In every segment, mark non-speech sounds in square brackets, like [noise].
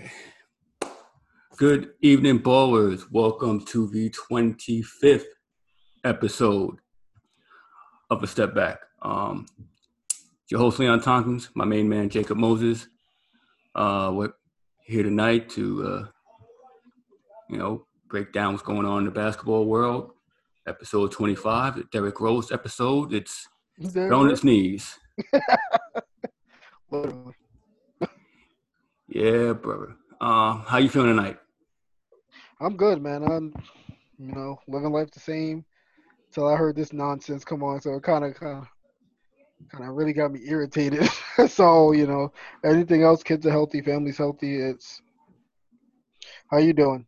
Okay. Good evening, ballers. Welcome to the 25th episode of A Step Back. Um, your host, Leon Tompkins, my main man, Jacob Moses. Uh, we're here tonight to, uh, you know, break down what's going on in the basketball world. Episode 25, the Derrick Rose episode. It's on its knees. [laughs] [laughs] yeah, brother. Uh, how you feeling tonight? I'm good, man. I'm, you know, living life the same till I heard this nonsense come on. So it kind of, kind of, kind of really got me irritated. [laughs] so you know, anything else, kids are healthy, family's healthy. It's how you doing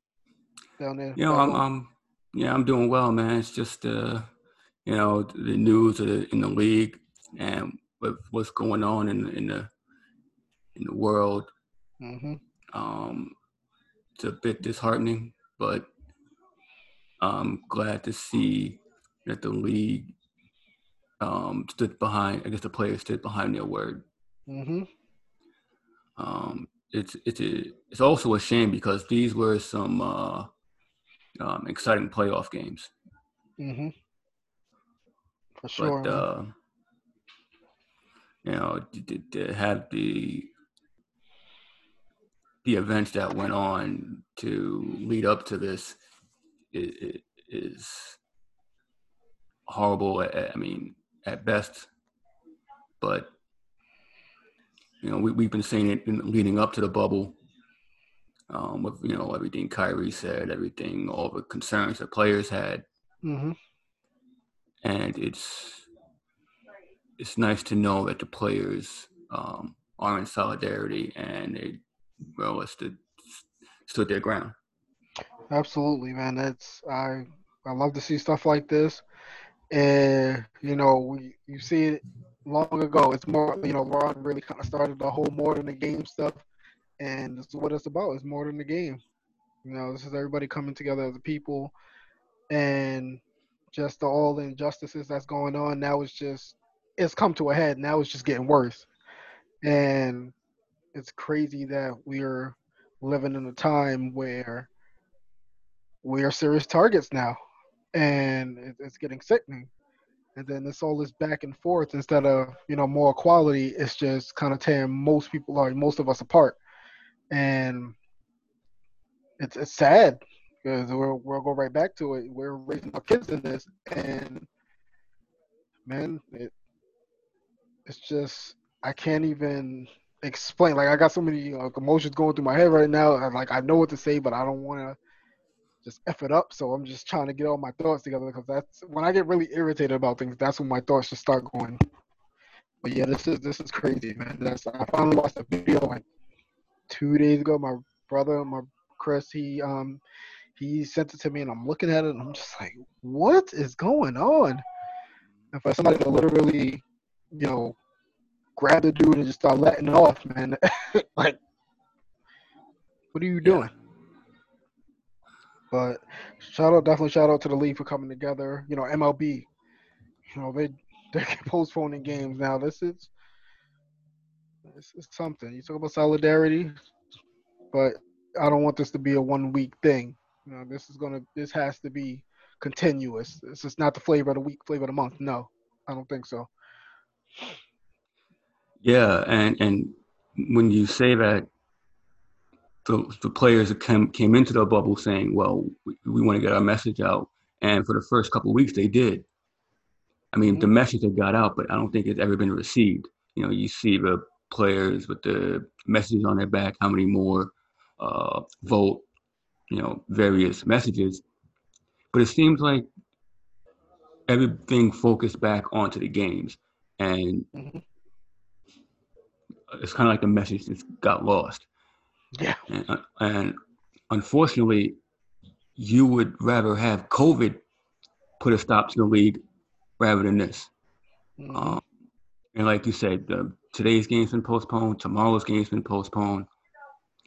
down there? You know, I'm, I'm, yeah, I'm doing well, man. It's just, uh, you know, the news in the league and with what's going on in in the in the world. Mm-hmm. Um, it's a bit disheartening, but I'm glad to see that the league um, stood behind. I guess the players stood behind their word. Mm-hmm. Um, it's it's a, it's also a shame because these were some uh, um, exciting playoff games. Mm-hmm. For sure. But uh, you know, to, to have the the events that went on to lead up to this is, is horrible. I mean, at best, but you know, we, we've been seeing it in, leading up to the bubble. Um, with you know everything Kyrie said, everything, all the concerns that players had, mm-hmm. and it's it's nice to know that the players um, are in solidarity and they well stood stood their ground. Absolutely, man. That's I I love to see stuff like this, and you know we you see it long ago. It's more you know LeBron really kind of started the whole more than the game stuff, and this is what it's about. It's more than the game. You know, this is everybody coming together as a people, and just the, all the injustices that's going on now. It's just it's come to a head. Now it's just getting worse, and it's crazy that we're living in a time where we are serious targets now, and it's getting sickening. And then it's all this back and forth instead of you know more equality. It's just kind of tearing most people, like most of us, apart, and it's it's sad because we're we'll go right back to it. We're raising our kids in this, and man, it it's just I can't even explain. Like I got so many uh, emotions going through my head right now. And, like I know what to say, but I don't want to just f it up. So I'm just trying to get all my thoughts together because that's when I get really irritated about things. That's when my thoughts just start going. But yeah, this is this is crazy, man. That's I finally watched a video like two days ago. My brother, my Chris, he um he sent it to me, and I'm looking at it, and I'm just like, what is going on? And for somebody to literally, you know, grab the dude and just start letting off, man. [laughs] like, what are you doing? But shout out, definitely shout out to the league for coming together. You know, MLB. You know, they [laughs] they're postponing games now. This is this is something. You talk about solidarity, but I don't want this to be a one week thing. You know, this is gonna this has to be continuous. This is not the flavor of the week, flavor of the month. No, I don't think so. Yeah, and and when you say that, the, the players came came into the bubble saying, "Well, we, we want to get our message out," and for the first couple weeks they did. I mean, mm-hmm. the message had got out, but I don't think it's ever been received. You know, you see the players with the messages on their back, how many more uh, vote, you know, various messages. But it seems like everything focused back onto the games, and mm-hmm it's kind of like the message just got lost. Yeah. And, uh, and unfortunately, you would rather have COVID put a stop to the league rather than this. Mm-hmm. Um, and like you said, the, today's game's been postponed. Tomorrow's game's been postponed.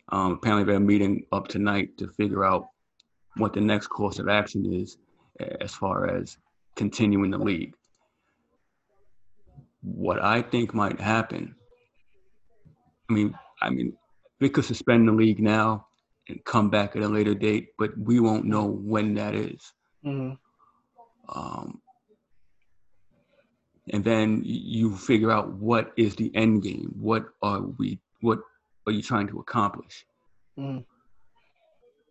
Um, apparently, they're meeting up tonight to figure out what the next course of action is as far as continuing the league. What I think might happen I mean, I mean, they could suspend the league now and come back at a later date, but we won't know when that is. Mm-hmm. Um, and then you figure out what is the end game. What are we? What are you trying to accomplish? Mm-hmm.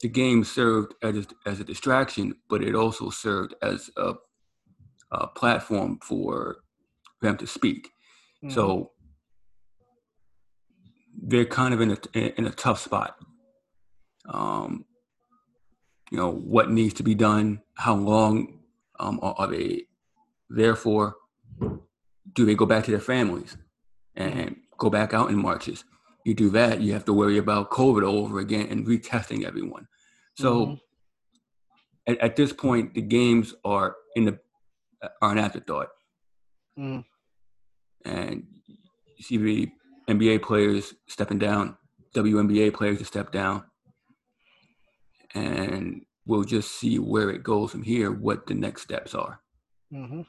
The game served as as a distraction, but it also served as a, a platform for them to speak. Mm-hmm. So they're kind of in a in a tough spot. Um, you know what needs to be done, how long um, are, are they there for? do they go back to their families and go back out in marches? You do that, you have to worry about COVID all over again and retesting everyone. So mm-hmm. at, at, this point, the games are in the are an afterthought, mm. and you see the NBA players stepping down, WNBA players to step down, and we'll just see where it goes from here. What the next steps are. Mm-hmm.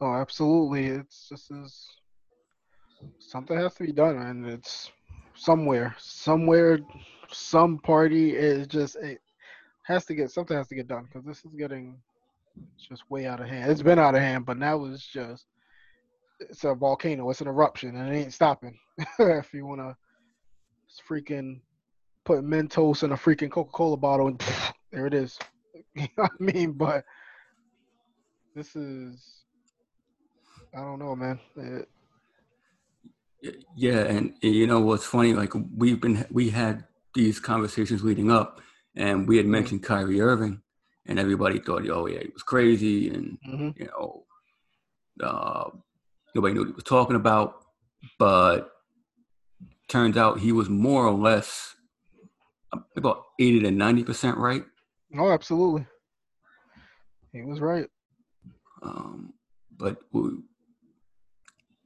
Oh, absolutely. It's just as something has to be done, and it's somewhere, somewhere, some party is just it has to get something has to get done because this is getting just way out of hand. It's been out of hand, but now it's just it's a volcano. It's an eruption, and it ain't stopping. [laughs] if you wanna freaking put Mentos in a freaking Coca Cola bottle, and pff, [laughs] there it is. [laughs] you know what I mean? But this is I don't know, man. It, yeah, and you know what's funny? Like we've been we had these conversations leading up, and we had mm-hmm. mentioned Kyrie Irving, and everybody thought, oh yeah, he was crazy, and mm-hmm. you know, uh, nobody knew what he was talking about. But turns out he was more or less about eighty to ninety percent right. Oh, absolutely, he was right. Um, but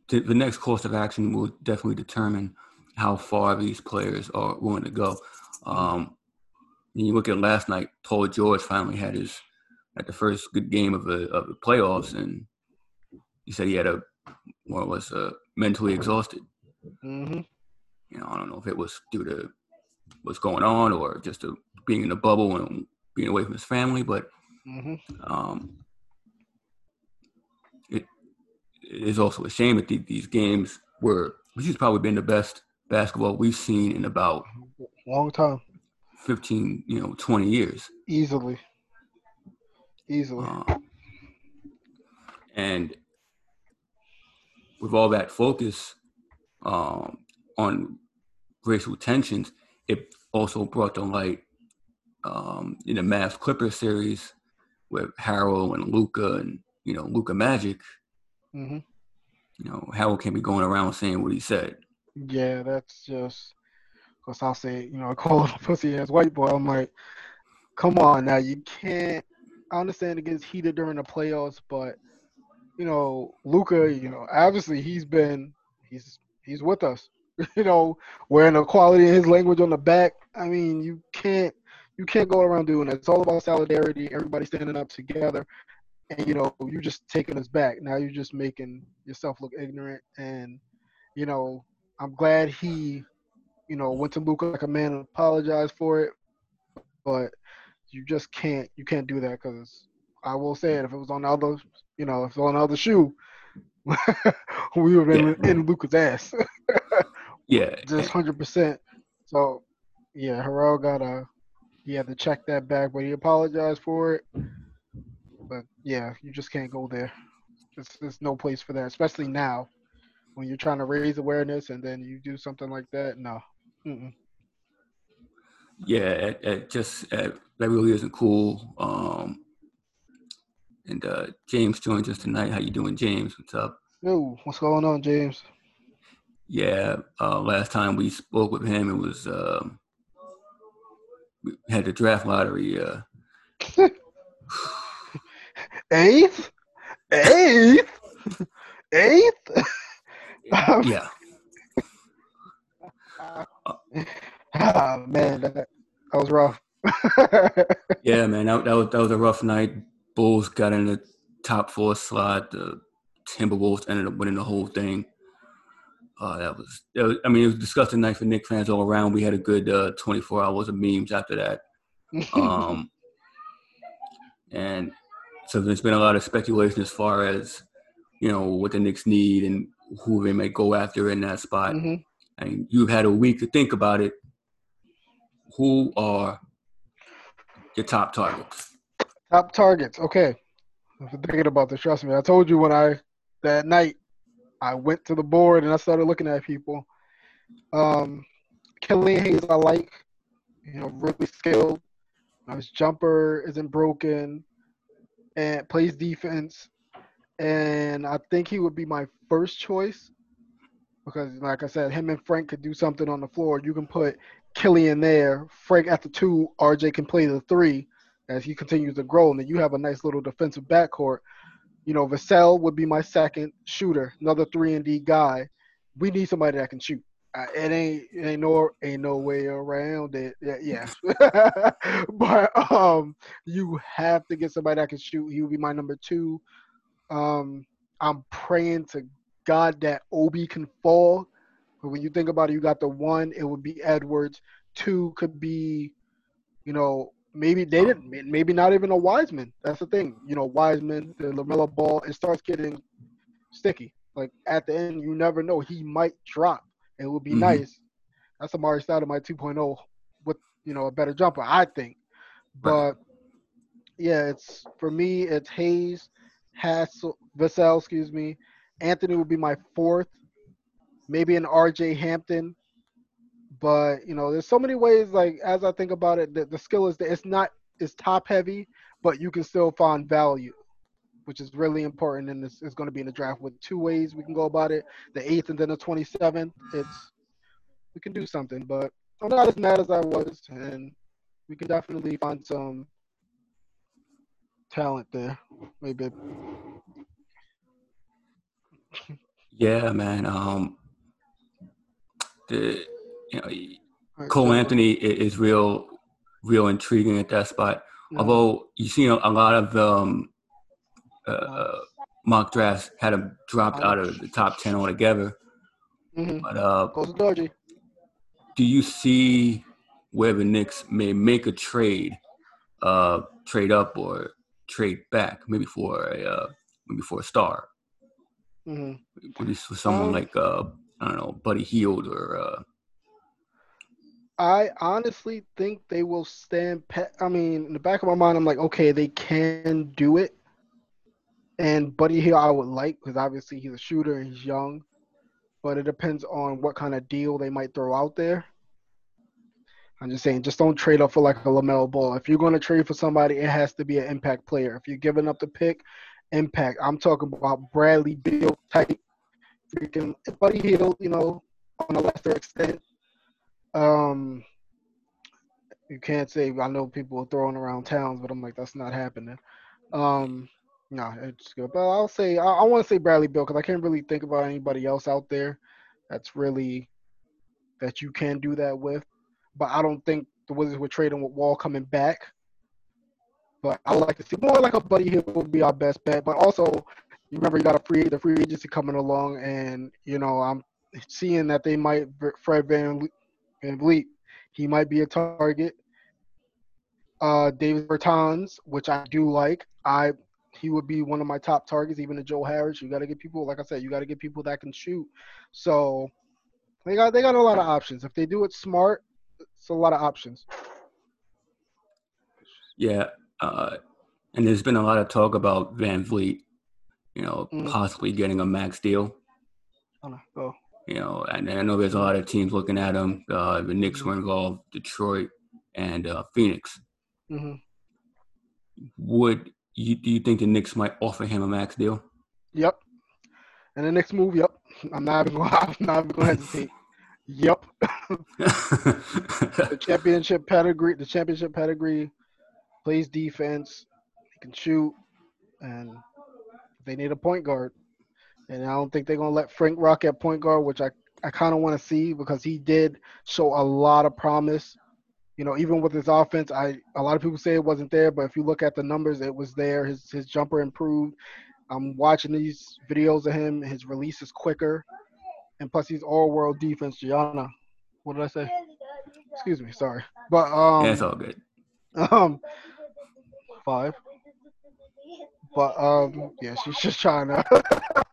the, the next course of action will definitely determine how far these players are willing to go. Um, you look at last night, Paul George finally had his at the first good game of the of the playoffs, and he said he had a more or less uh, mentally exhausted. Mm-hmm. You know, I don't know if it was due to what's going on or just to being in the bubble and being away from his family, but mm-hmm. um, it is also a shame that these games were, which has probably been the best basketball we've seen in about long time 15 you know 20 years easily easily um, and with all that focus um, on racial tensions it also brought to light um, in the Mavs Clippers series with Harrell and Luka and you know Luka Magic Mm-hmm. You know, Harrell can't be going around saying what he said. Yeah, that's just because I'll say, you know, I call him a pussy ass white boy. I'm like, come on now, you can't. I understand it gets heated during the playoffs, but you know, Luka, you know, obviously he's been he's he's with us. [laughs] you know, wearing the quality of his language on the back. I mean, you can't you can't go around doing that. It's all about solidarity, everybody standing up together and you know you're just taking us back now you're just making yourself look ignorant and you know i'm glad he you know went to Luka like a man and apologized for it but you just can't you can't do that because i will say it if it was on the other you know if on the other shoe [laughs] we would have been yeah. in Luka's ass [laughs] yeah just 100% so yeah Harrell got a he had to check that back but he apologized for it but yeah, you just can't go there. There's, there's no place for that, especially now when you're trying to raise awareness and then you do something like that. No. Mm-mm. Yeah, it, it just it, that really isn't cool. Um, and uh, James joins us tonight. How you doing, James? What's up? Yo, what's going on, James? Yeah, uh, last time we spoke with him, it was uh, we had the draft lottery. Uh, [laughs] eighth, eighth, eighth. [laughs] yeah. ah man, that, that was rough. [laughs] yeah, man, that, that was that was a rough night. Bulls got in the top four slot. The Timberwolves ended up winning the whole thing. uh, that was, that was, I mean, it was a disgusting night for Knicks fans all around. We had a good uh, 24 hours of memes after that. Um, [laughs] and so there's been a lot of speculation as far as, you know, what the Knicks need and who they may go after in that spot. hmm And you've had a week to think about it. Who are your top targets? Top targets. Okay. Been thinking about this. Trust me. I told you when I that night I went to the board and I started looking at people. Um, Killian Hayes, I like. You know, really skilled. His jumper isn't broken, and plays defense. And I think he would be my first choice because, like I said, him and Frank could do something on the floor. You can put Killian there, Frank at the two, RJ can play the three as he continues to grow, and then you have a nice little defensive backcourt. You know, Vassell would be my second shooter, another three and D guy. We need somebody that can shoot. Uh, it ain't it ain't no ain't no way around it. Yeah, yeah. [laughs] but um, you have to get somebody that can shoot. He would be my number two. Um, I'm praying to God that Obi can fall. But when you think about it, you got the one, it would be Edwards. Two could be, you know, maybe they didn't, maybe not even a Wiseman. That's the thing. You know, Wiseman, the LaMelo Ball, it starts getting sticky. Like at the end, you never know. He might drop. It would be Mhm. nice. That's Amar'e Stoudemire 2.0 with you know a better jumper, I think. But yeah, it's for me. It's Hayes, Hassel, Vassell, excuse me. Anthony would be my fourth. Maybe an RJ Hampton. But you know, there's so many ways. Like as I think about it, the, the skill is that it's not it's top heavy, but you can still find value, which is really important. And is going to be in the draft with two ways we can go about it: the eighth and then the 27th. It's we can do something, but I'm not as mad as I was, and we can definitely find some talent there. Maybe Yeah, man. Um, the you know Cole Anthony is real, real intriguing at that spot. Mhm. Although you see a, lot of um, uh, mock drafts had him dropped out of the top ten altogether. Mhm. But uh, Goes to Georgie. do you see where the Knicks may make a trade, uh, trade up or trade back, maybe for a uh, maybe for a star, hmm maybe for someone Um, like uh, I don't know, Buddy Hield or uh, I honestly think they will stand. Pat. I mean, in the back of my mind, I'm like, okay, they can do it. And Buddy Hield, I would like because obviously he's a shooter and he's young, but it depends on what kind of deal they might throw out there. I'm just saying, just don't trade up for like a LaMelo Ball. If you're going to trade for somebody, it has to be an impact player. If you're giving up the pick, impact. I'm talking about Bradley Beal type, freaking Buddy Hield, you know, on a lesser extent. Um, you can't say I know people are throwing around towns, but I'm like that's not happening. Um, no, it's good. But I'll say I, I want to say Bradley Beal because I can't really think about anybody else out there that's really that you can do that with. But I don't think the Wizards were trading with Wall coming back. But I like to see more like a Buddy Hield would be our best bet. But also, you remember you got a free the free agency coming along, and you know I'm seeing that they might Fred Van VanVleet, he might be a target. Uh, Davis Bertans, which I do like, I he would be one of my top targets. Even to Joe Harris, you got to get people. Like I said, you got to get people that can shoot. So they got they got a lot of options. If they do it smart, it's a lot of options. Yeah, uh, and there's been a lot of talk about VanVleet, you know, Mm. possibly getting a max deal. I don't know. Go. You know, and I know there's a lot of teams looking at him. Uh, the Knicks were involved, Detroit, and uh, Phoenix. hmm Would you do you think the Knicks might offer him a max deal? Yep. And the next move, yep. I'm not even going. [laughs] I'm not even going to hesitate. Yep. [laughs] the championship pedigree, the championship pedigree, plays defense, he can shoot, and they need a point guard. And I don't think they're gonna let Frank Rock at point guard, which I, I kind of want to see because he did show a lot of promise. You know, even with his offense, I a lot of people say it wasn't there, but if you look at the numbers, it was there. His his jumper improved. I'm watching these videos of him. His release is quicker, and plus he's all world defense. Gianna, what did I say? Excuse me, sorry, but um, yeah, it's all good. um, five. But um, yeah, she's just trying to. [laughs]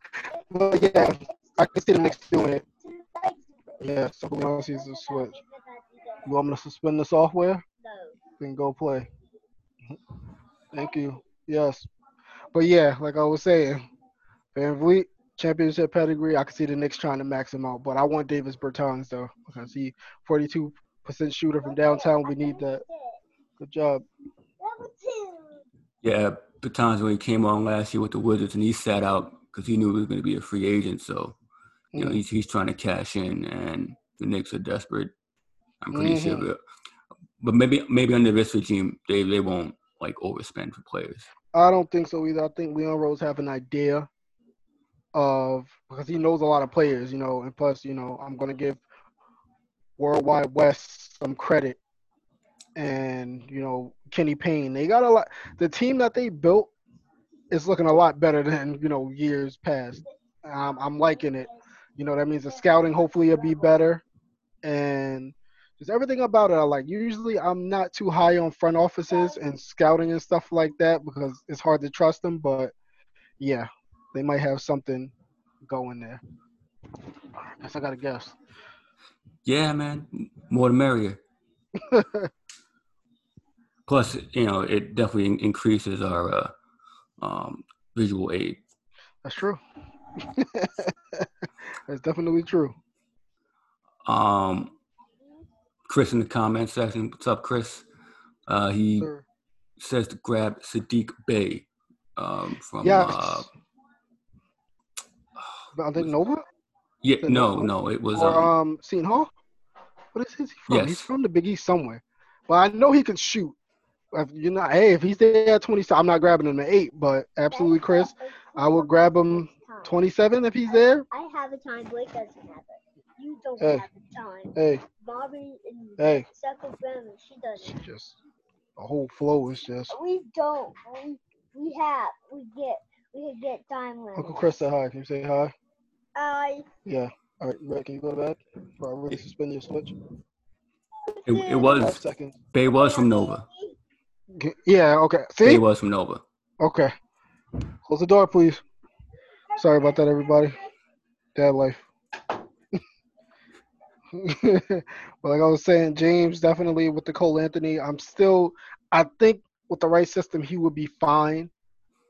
yeah, I can see the Knicks doing it. Yeah, so who else sees the switch? You want me to suspend the software? No. Then go play. Thank you. Yes. But yeah, like I was saying, VanVleet, championship pedigree, I can see the Knicks trying to max him out. But I want Davis Bertans though. Because he 42% shooter from downtown. We need that. Good job. Yeah, Bertans when he came on last year with the Wizards and he sat out because he knew he was going to be a free agent. So, you know, Mm. he's he's trying to cash in, and the Knicks are desperate. I'm pretty Mhm. sure, but maybe maybe under this regime, they they won't like overspend for players. I don't think so either. I think Leon Rose have an idea of because he knows a lot of players, you know, and plus, you know, I'm gonna give World Wide Wes some credit. And, you know, Kenny Payne. They got a lot the team that they built is looking a lot better than, you know, years past. Um, I'm liking it. You know, that means the scouting hopefully will be better. And just everything about it I like. Usually I'm not too high on front offices and scouting and stuff like that because it's hard to trust them, but yeah, they might have something going there. Guess I gotta guess. Yeah, man, more the merrier. [laughs] Plus, you know, it definitely increases our uh, um, visual aid. That's true. [laughs] That's definitely true. Um, Chris in the comment section, what's up, Chris? Uh, he Sir. says to grab Saddiq Bey um, from. Yes. Uh, [sighs] I think Nova yeah, The no, Nova? no, it was. or Um, um Seton Hall. What is he from? Yes. He's from the Big East somewhere. But I know he can shoot. If you're not, hey, if he's there at 20, I'm not grabbing him at eight. But absolutely, Chris, I would grab him 27 if he's there. I have a time. Blake doesn't have it. You don't Hey. have a time. Hey, Bobby and Hey. Second family, she doesn't. just the whole flow is just. We don't. We we have. We get. We can get time limit. Uncle Chris said hi. Can you say hi? I. Yeah. All right, Red, can you go to bed? Bro, I really suspend your switch. it, it Five was. seconds. Bey was from Nova. Yeah. Okay. See. was from Nova. Okay. Close the door, please. Sorry about that, everybody. Dad life. [laughs] but like I was saying, James definitely with the Cole Anthony. I'm still. I think with the right system, he would be fine.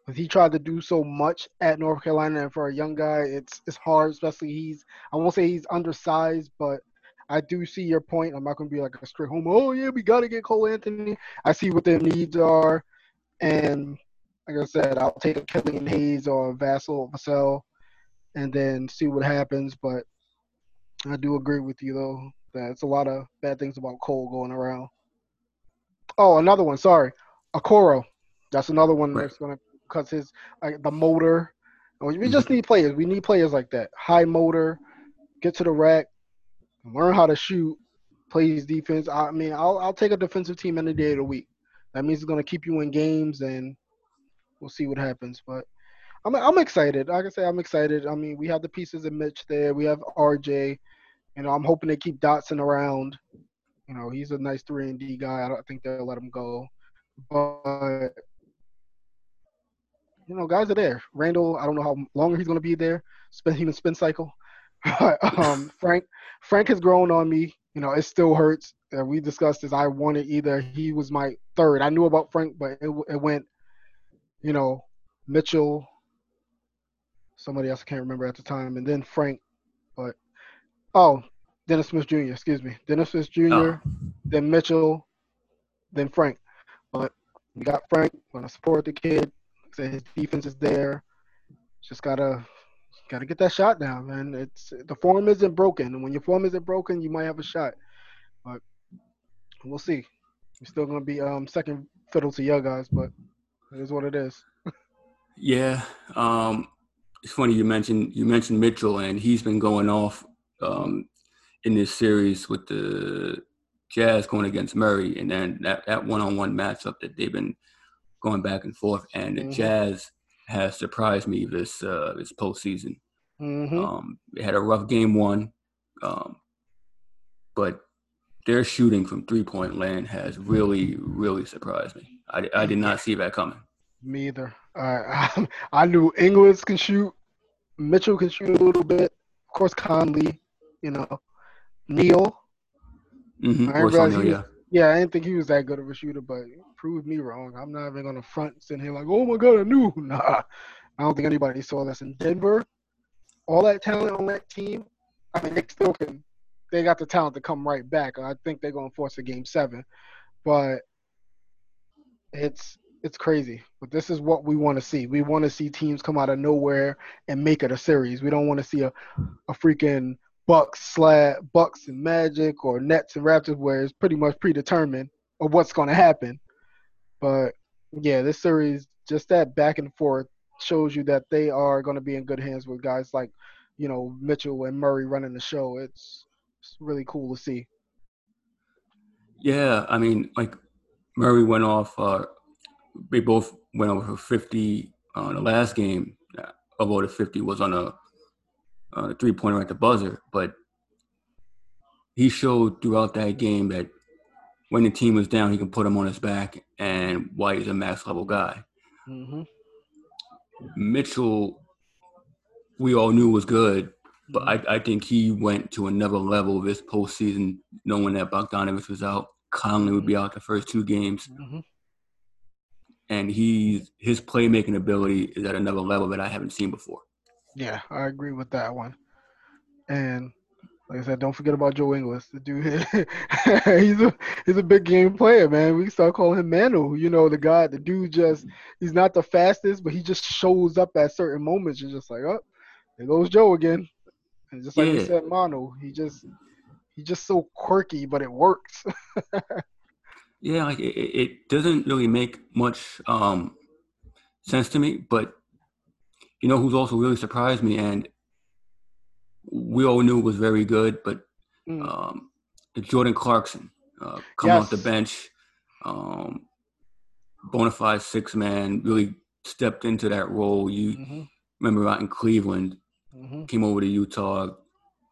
But he tried to do so much at North Carolina, and for a young guy, it's it's hard. Especially he's. I won't say he's undersized, but I do see your point. I'm not gonna be like a straight home. Oh yeah, we gotta get Cole Anthony. I see what their needs are, and like I said, I'll take a Killian Hayes or a Vassal Vassell and then see what happens. But I do agree with you though that it's a lot of bad things about Cole going around. Oh, another one. Sorry, Okoro. That's another one Right. that's gonna cause his like the motor. We we just need players. We need players like that. High motor, get to the rack, learn how to shoot, plays defense. I mean, I'll I'll take a defensive team any day of the week. That means it's gonna keep you in games, and we'll see what happens. But I'm I'm excited. Like I say, I'm excited. I mean, we have the pieces of Mitch there. We have RJ. You know, I'm hoping they keep Dotson around. You know, he's a nice three and D guy. I don't think they'll let him go. But you know, guys are there. Randle, I don't know how long he's gonna be there. Spin human spin cycle. [laughs] um, Frank, Frank has grown on me. You know, it still hurts. Uh, we discussed this. I wanted either he was my third. I knew about Frank, but it, it went, you know, Mitchell, somebody else I can't remember at the time, and then Frank. But oh, Dennis Smith Jr. Excuse me, Dennis Smith Jr. Oh. Then Mitchell, then Frank. But we got Frank. Gonna support the kid. Say his defense is there. Just gotta gotta get that shot down, man. It's the form isn't broken, and when your form isn't broken, you might have a shot. But we'll see. We're still gonna be um second fiddle to your guys, but it is what it is. Yeah, um, it's funny you mentioned you mentioned Mitchell, and he's been going off um, in this series with the Jazz going against Murray, and then that, that one-on-one matchup that they've been going back and forth, and the Mhm. Jazz has surprised me this uh, this postseason. hmm Um, they had a rough game one, um, but their shooting from three point land has really, really surprised me. I, I did not see that coming. Me either. I, [laughs] I knew Ingles can shoot. Mitchell can shoot a little bit. Of course, Conley. You know, Neal. Mm-hmm. I realized he was- Yeah, I didn't think he was that good of a shooter, but proved me wrong. I'm not even gonna front sitting here like, oh my god, I knew. [laughs] Nah, I don't think anybody saw this in Denver. All that talent on that team. I mean, they still can. They got the talent to come right back. I think they're gonna force a game seven, but it's it's crazy. But this is what we want to see. We want to see teams come out of nowhere and make it a series. We don't want to see a a freaking Bucks slab Bucks and Magic or Nets and Raptors where it's pretty much predetermined of what's going to happen. But yeah, this series just that back and forth shows you that they are going to be in good hands with guys like you know Mitchell and Murray running the show. It's it's really cool to see. Yeah, I mean, like Murray went off. Uh, they both went over for 50 on the last game. Uh, Although the 50 was on a, on a three pointer at the buzzer, but he showed throughout that game that when the team was down, he can put him on his back, and White is a max level guy. hmm Mitchell, we all knew was good, but I, I think he went to another level this postseason, knowing that Bogdanovich was out. Conley would be out the first two games, hmm and he's his playmaking ability is at another level that I haven't seen before. Yeah, I agree with that one. And like I said, don't forget about Joe Ingles. The dude, [laughs] he's a he's a big game player, man. We start calling him Manu. You know, the guy, the dude just he's not the fastest, but he just shows up at certain moments. You're just like, oh, there goes Joe again. And just like you Yeah. said, Manu, he just he's just so quirky, but it works. [laughs] Yeah, like it, it it doesn't really make much um, sense to me, but you know who's also really surprised me, and we all knew it was very good, but Mm. um, Jordan Clarkson uh, coming off the bench, um, bona fide six man, really stepped into that role. You hmm remember out in Cleveland, hmm came over to Utah,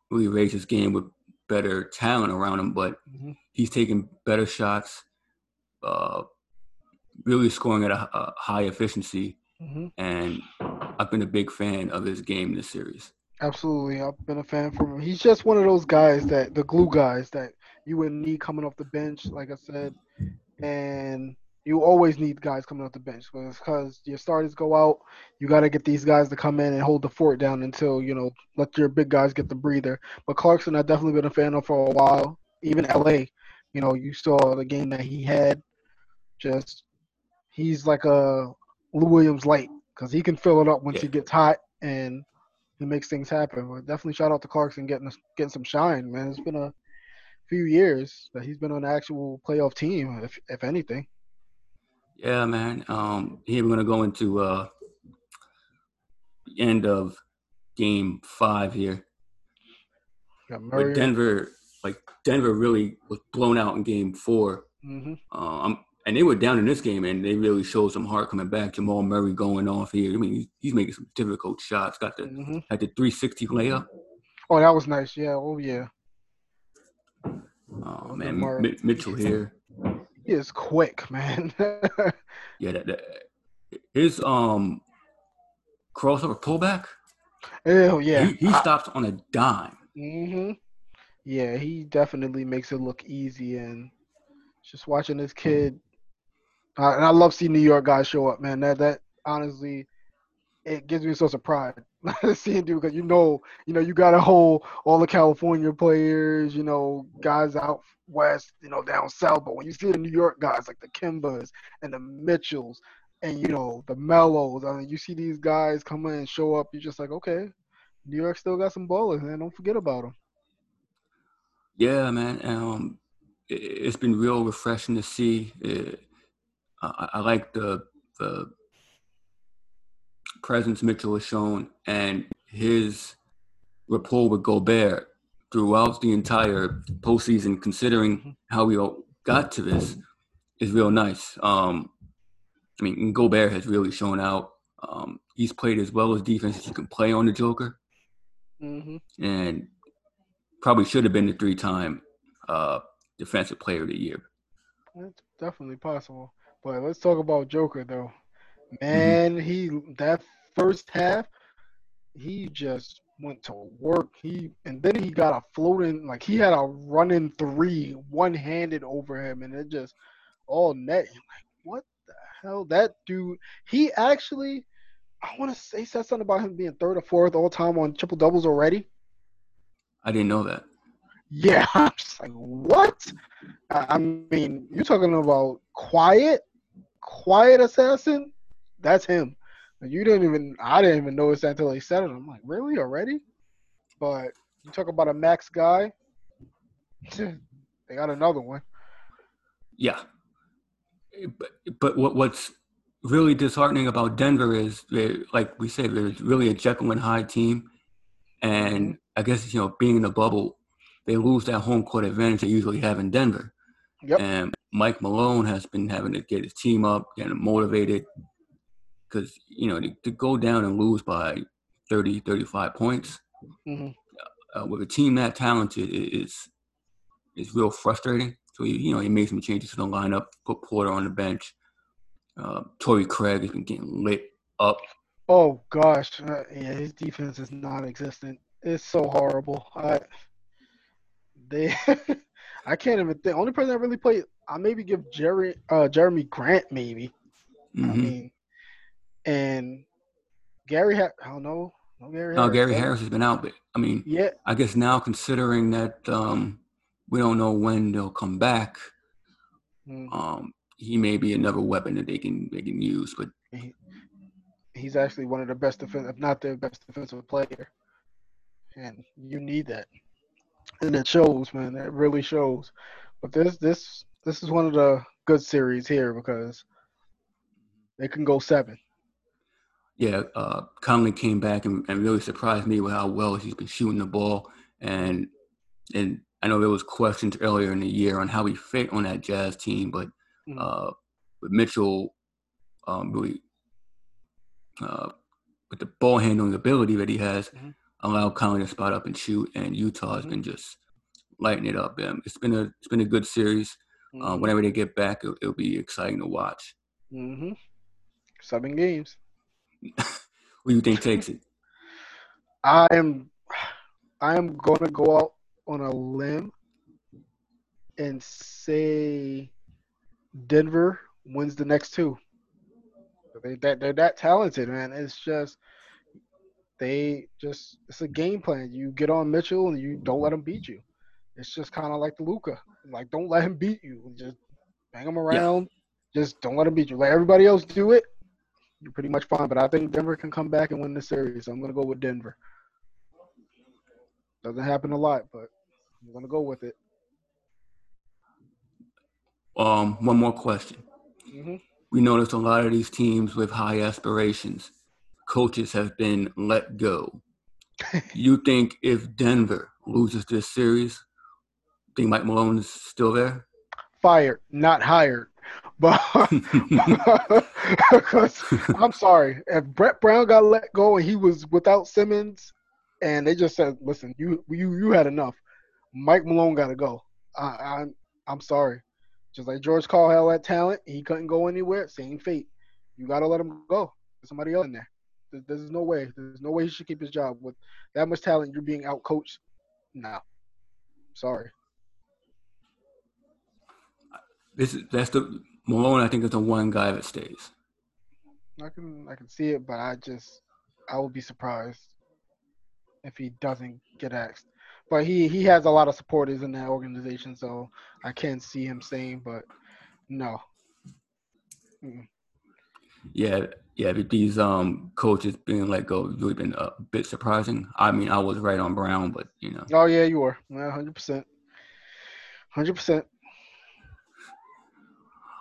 really raised his game with better talent around him, but hmm he's taking better shots, uh, really scoring at a, a high efficiency, hmm and I've been a big fan of his game this series. Absolutely, I've been a fan from him. He's just one of those guys that the glue guys that you would need coming off the bench, like I said, and you always need guys coming off the bench because your starters go out. You got to get these guys to come in and hold the fort down until you know let your big guys get the breather. But Clarkson, I've definitely been a fan of for a while. Even LA, you know, you saw the game that he had. Just he's like a Lou Williams late because he can fill it up once Yeah. he gets hot and he makes things happen. But definitely shout out to Clarkson getting getting some shine, man. It's been a few years that he's been on an actual playoff team, if if anything. Yeah, man. Um, here we're gonna go into uh, the end of game five here. Got But Denver, like Denver, really was blown out in game four. hmm Uh, I'm, and they were down in this game, and they really showed some heart coming back. Jamal Murray going off here. I mean, he's, he's making some difficult shots. Got the hmm had the 360 layup. Oh, that was nice. Yeah. Oh, yeah. Oh man, Murray. Mi- Mitchell here. He is quick, man. [laughs] Yeah, that, that his um crossover pullback. Hell yeah. he, he stops on a dime. hmm Yeah, he definitely makes it look easy, and just watching this kid, uh, and I love seeing New York guys show up, man. That that honestly, it gives me a source of pride [laughs] seeing dude because you know, you know, you got a whole all the California players, you know, guys out west, you know, down south. But when you see the New York guys like the Kembas and the Mitchells, and you know the Melos, I mean, you see these guys come in and show up, you're just like, okay, New York still got some ballers, man. Don't forget about them. Yeah, man. Um, it, it's been real refreshing to see. Uh, I, I like the the presence Mitchell has shown and his rapport with Gobert throughout the entire postseason, considering how we all got to this, is real nice. Um, I mean, Gobert has really shown out. Um, he's played as well as defense as you can play on the Joker. hmm and probably should have been the three-time uh, defensive player of the year. It's definitely possible. But let's talk about Joker though. Man, he that first half, he just went to work. He and then he got a floating like he had a running three one handed over him, and it just all net. Like, what the hell? That dude, he actually, I want to say said something about him being third or fourth all time on triple doubles already. I didn't know that. Yeah, [laughs] I'm just like, what? I I mean, you're talking about quiet, quiet assassin. That's him. You didn't even, I didn't even notice that until he said it. I'm like, really already? But you talk about a max guy. [laughs] they got another one. Yeah, but but what what's really disheartening about Denver is, they, like we said, there's really a Jekyll and Hyde team, and mm-hmm. I guess you know being in the bubble, they lose that home court advantage they usually have in Denver. Yep. And Mike Malone has been having to get his team up, getting motivated, because you know to, to go down and lose by 30, 35 points hmm uh, with a team that talented is is real frustrating. So he, you know he made some changes to the lineup, put Porter on the bench. Uh, Torrey Craig has been getting lit up. Oh gosh, uh, yeah, his defense is non-existent. It's so horrible. I they, [laughs] I can't even think. Only person that really played, I maybe give Jerry, uh, Jerami Grant maybe. I Mhm. mean, and Gary, ha- I don't know, no Gary. Now Harris. Gary Harris has been out, but I mean, Yeah, I guess now considering that um, we don't know when they'll come back, mm, um, he may be another weapon that they can they can use. But he's actually one of the best defense, if not the best defensive player, and you need that, and it shows, man. It really shows. But this, this, this is one of the good series here because they can go seven. yeah, uh, Conley came back and, and really surprised me with how well he's been shooting the ball. And and I know there was questions earlier in the year on how he fit on that Jazz team, but Mhm. uh, with Mitchell um, really uh, with the ball handling ability that he has, Mhm. allowed Conley to spot up and shoot. And Utah has Mhm. been just lighting it up. Um, it's been a it's been a good series. Uh, Mhm. whenever they get back, it'll, it'll be exciting to watch. hmm Seven games. [laughs] Who do you think takes it? [laughs] I am I am gonna go out on a limb and say Denver wins the next two. They that they're that talented, man. It's just they just it's a game plan. You get on Mitchell and you don't let him beat you. It's just kind of like the Luka. Like don't let him beat you. Just bang him around. Just don't let him beat you. Let everybody else do it. You're pretty much fine. But I think Denver can come back and win the series. I'm gonna go with Denver. Doesn't happen a lot, but I'm gonna go with it. Um, one more question. hmm We noticed a lot of these teams with high aspirations, coaches have been let go. [laughs] you think if Denver loses this series, think Mike Malone is still there? Fired, not hired. [laughs] But because [laughs] I'm sorry, if Brett Brown got let go and he was without Simmons, and they just said, "Listen, you you you had enough," Mike Malone got to go. I, I'm I'm sorry. Just like George Karl had that talent, he couldn't go anywhere. Same fate. You got to let him go. There's somebody else in there. There- There's no way. There's no way he should keep his job with that much talent. You're being out coached. No. Sorry. This is that's the Malone. I think is the one guy that stays. I can I can see it, but I just I would be surprised if he doesn't get asked. But he he has a lot of supporters in that organization, so I can't see him saying, but no. Yeah, yeah. But these um coaches being let go really been a bit surprising. I mean, I was right on Brown, but you know, Oh yeah, you were. Yeah, hundred percent. Hundred percent.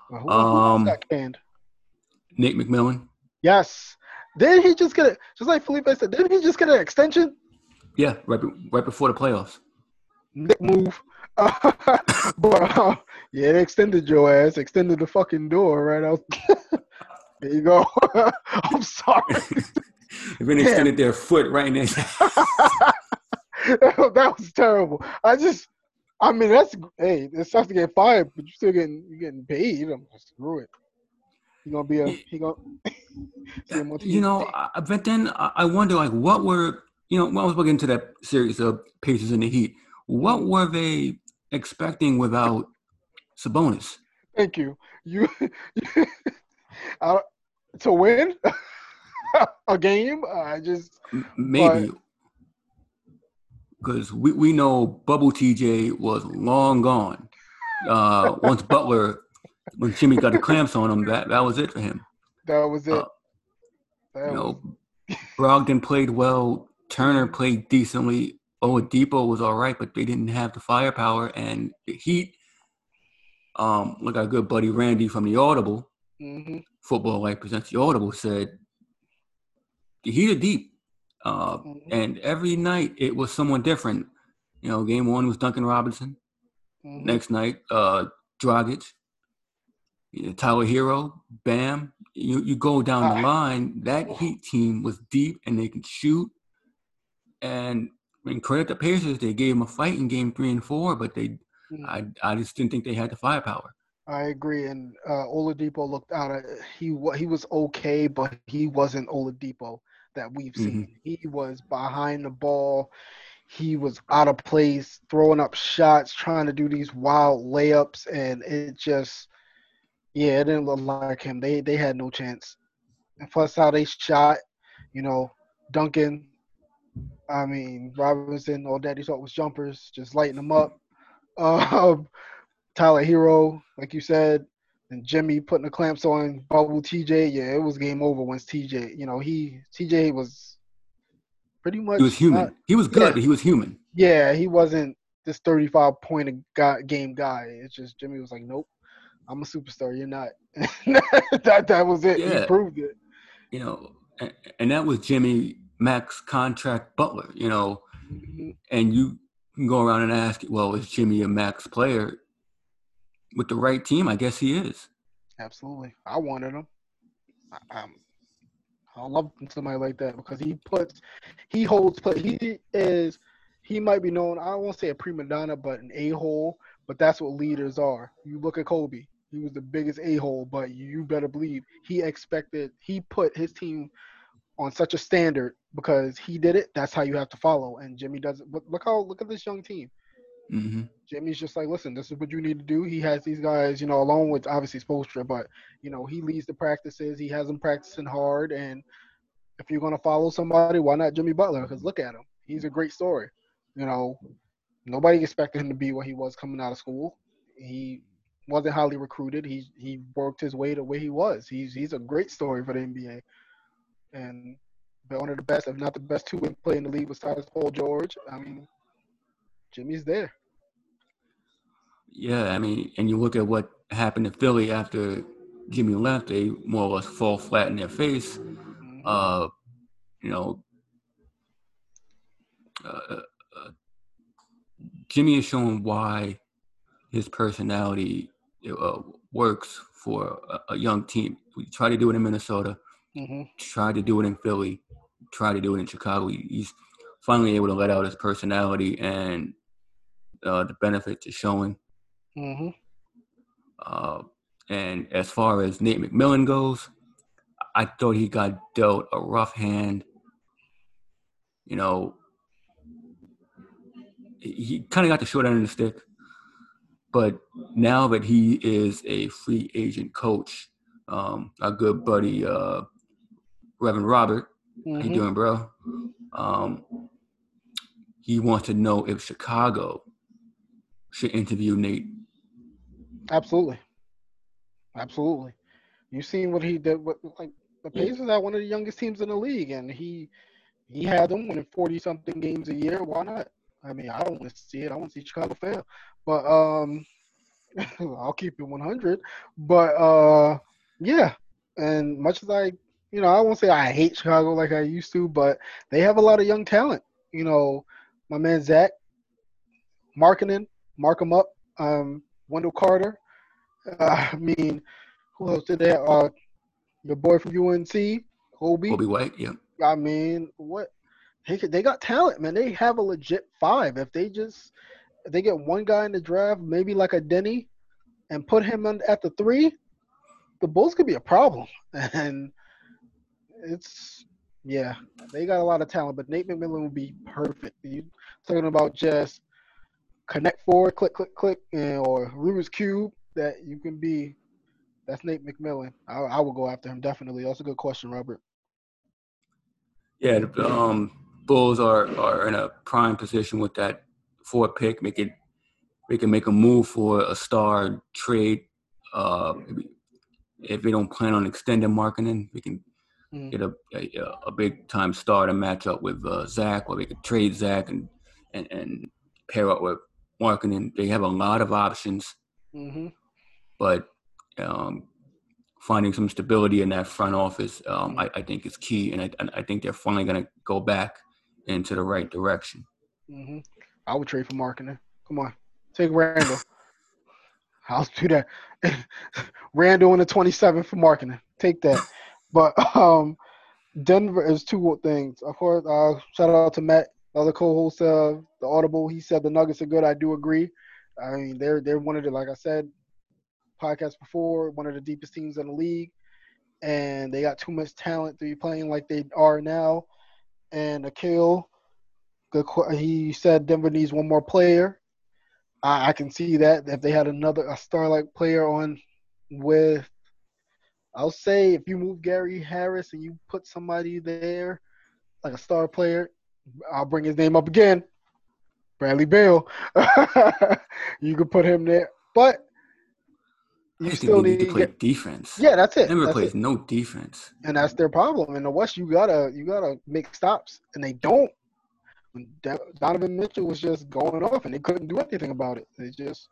Who, who Um, got canned? Nick McMillan. Yes. Didn't he just get it? Just like Felipe said, didn't he just get an extension? Yeah, right, right before the playoffs. Nick move. [laughs] but uh, yeah, they extended your ass, extended the fucking door right out. [laughs] there you go. [laughs] I'm sorry. They've been extended their foot right in there. that was terrible. I just, I mean, that's hey, it sucks to get fired, but you're still getting you getting paid. I'm just screw it. He gonna be a he gonna. [laughs] you know, I, but then I wonder, like, what were you know, when I was looking into that series of Pacers in the Heat, what were they expecting without Sabonis? Thank you. You, [laughs] I, to win [laughs] a game. I just Maybe because we, we know Bubble TJ was long gone. Uh, once Butler, when Jimmy got the clamps on him, that, that was it for him. that was it. Uh, That You was- know, Brogdon played well. Turner played decently. Oladipo was all right, but they didn't have the firepower. And the Heat, um, like our good buddy Randy from the Audible, mhm. Football Life presents the Audible, said the Heat are deep. Uh, Mhm. and every night it was someone different. You know, game one was Duncan Robinson. Mhm. Next night, uh, Dragic, Tyler Herro, Bam. You you go down the line. That Heat team was deep and they could shoot. And mean, credit the Pacers. They gave them a fight in game three and four, but they, Mhm. I, I just didn't think they had the firepower. I agree, and uh, Oladipo looked out. Of, he he was okay, but he wasn't Oladipo that we've Mhm. seen. He was behind the ball. He was out of place, throwing up shots, trying to do these wild layups, and it just, yeah, it didn't look like him. They they had no chance. And plus, how they shot, you know, Duncan. I mean, Robinson, all that he thought was jumpers, just lighting them up. [laughs] Um, Tyler Herro, like you said, and Jimmy putting the clamps on Bubble TJ. Yeah, it was game over once TJ. You know, he TJ was pretty much He was human. not- he was good, yeah. he was human. yeah, he wasn't this 35 point guy, game guy. It's just Jimmy was like, nope, I'm a superstar. You're not. [laughs] that that was it. Yeah. He proved it. You know, and, and that was Jimmy Max contract Butler. You know, Mhm. and you can go around and ask, well, is Jimmy a max player? With the right team, I guess he is. Absolutely, I wanted him. I, I love somebody like that because he puts, he holds. He is, he might be known. I won't say a prima donna, but an a hole. But that's what leaders are. You look at Kobe. He was the biggest a hole, but you better believe he expected. He put his team on such a standard because he did it. That's how you have to follow. And Jimmy does it. But look how look at this young team. Hmm Jimmy's just like, listen, this is what you need to do. He has these guys, you know, along with obviously Spoelstra, but you know, he leads the practices. He has them practicing hard, and if you're gonna follow somebody, why not Jimmy Butler? Because look at him, he's a great story. You know, nobody expected him to be what he was coming out of school. He wasn't highly recruited. He he worked his way to where he was. He's he's a great story for the NBA, and one of the best, if not the best, two-way player in the league besides Paul George. I mean, Jimmy's there. Yeah, I mean, and you look at what happened to Philly after Jimmy left, they more or less fall flat in their face. Mhm. Uh, you know, uh, uh, Jimmy has shown why his personality uh, works for a, a young team. We tried to do it in Minnesota, hmm tried to do it in Philly, tried to do it in Chicago. He- He's finally able to let out his personality, and uh, the benefits are showing. hmm Uh, and as far as Nate McMillan goes, I thought he got dealt a rough hand. You know, he kind of got the short end of the stick. But now that he is a free agent coach, um, our good buddy uh, Reverend Robert, how you doing, bro? Um, he wants to know if Chicago should interview Nate. Absolutely. Absolutely. You've seen what he did with like the Pacers are one of the youngest teams in the league and he he had them winning forty something games a year. Why not? I mean, I don't want to see it. I want to see Chicago fail. But um [laughs] I'll keep it one hundred. But uh yeah. And much as I you know, I won't say I hate Chicago like I used to, but they have a lot of young talent. You know, my man Zach, Markkanen, mark him up. Um, Wendell Carter. Uh, [laughs] I mean, who else did they have? Uh, your boy from UNC, Coby. Coby White, yeah. I mean, what? They they got talent, man. They have a legit five. If they just if they get one guy in the draft, maybe like a Denny, and put him in at the three, the Bulls could be a problem. [laughs] And it's yeah, they got a lot of talent, but Nate McMillan would be perfect. You talking about just connect forward, click, click, click, and, or Rubik's cube that you can be. That's Nate McMillan. I, I would go after him definitely. That's a good question, Robert. Yeah, the um, Bulls are are in a prime position with that four pick. Make it, they can make a move for a star trade. Uh, if they don't plan on extending Markkanen, we can Mhm. get a a, a big time star to match up with uh, Zach, or they could trade Zach and and and pair up with Markkanen. They have a lot of options, hmm but um, finding some stability in that front office, um, I, I think is key, and I, I think they're finally going to go back into the right direction. hmm I would trade for Markkanen. Come on, take Randle. [laughs] I'll do that. [laughs] Randle in the 27 for Markkanen. Take that. [laughs] But [laughs] um, Denver is two things. Of course, uh, shout out to Matt, other co-host of the Audible. He said the Nuggets are good. I do agree. I mean, they're they're one of the like I said, podcast before, one of the deepest teams in the league, and they got too much talent to be playing like they are now. And Akil. He said Denver needs one more player. I, I can see that if they had another a star-like player on with I'll say if you move Gary Harris and you put somebody there, like a star player, I'll bring his name up again. Bradley Beal. [laughs] you could put him there. But you still need need to to play get defense. Yeah, that's it. Denver That's plays it. no defense. And that's their problem. In the West you gotta you gotta make stops. And they don't. Donovan Mitchell was just going off and they couldn't do anything about it. They just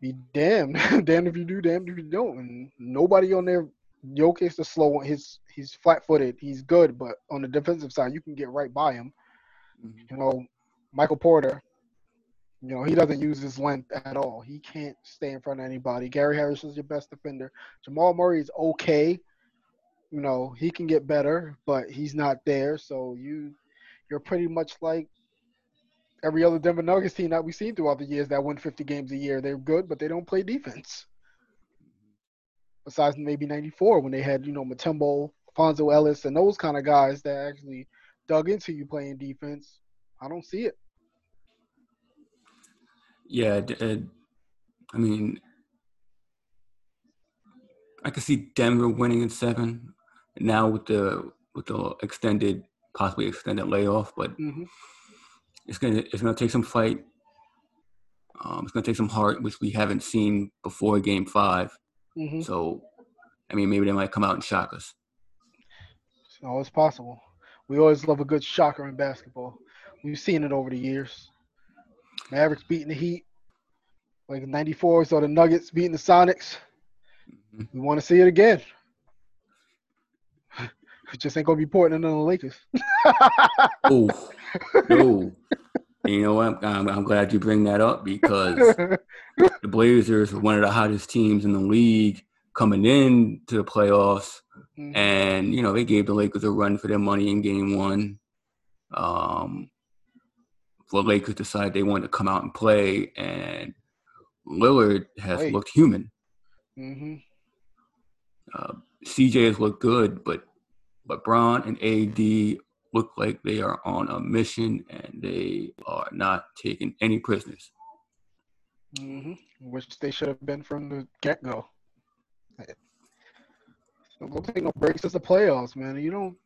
be damned. [laughs] damned if you do, damned if you don't. And nobody on there Jokic's the slow one. He's he's flat footed. He's good, but on the defensive side, you can get right by him. Mm-hmm. You know, Michael Porter. You know, he doesn't use his length at all. He can't stay in front of anybody. Gary Harris is your best defender. Jamal Murray is okay. You know, he can get better, but he's not there. So you you're pretty much like every other Denver Nuggets team that we've seen throughout the years that win 50 games a year. They're good, but they don't play defense. Besides maybe 94 when they had, you know, Mutombo, Fonzo Ellis, and those kind of guys that actually dug into you playing defense. I don't see it. Yeah, uh, I mean, I could see Denver winning in seven now with the with the extended, possibly extended layoff, but hmm it's gonna it's gonna take some fight. Um, it's gonna take some heart, which we haven't seen before Game Five. hmm So, I mean, maybe they might come out and shock us. It's possible. We always love a good shocker in basketball. We've seen it over the years. Mavericks beating the Heat, like the 94s, or the Nuggets beating the Sonics. Mhm. We want to see it again. It just ain't gonna be Portland and the Lakers. [laughs] Oh, no. [laughs] And you know what? I'm, I'm glad you bring that up because the Blazers were one of the hottest teams in the league coming in to the playoffs, Mhm. and you know they gave the Lakers a run for their money in Game One. Um, the Lakers decided they wanted to come out and play, and Lillard has Wait. looked human. Mhm. Uh, CJ has looked good, but but Bron and AD look like they are on a mission and they are not taking any prisoners. Mhm. Which they should have been from the get go. Don't take no breaks. It's the playoffs, man. You don't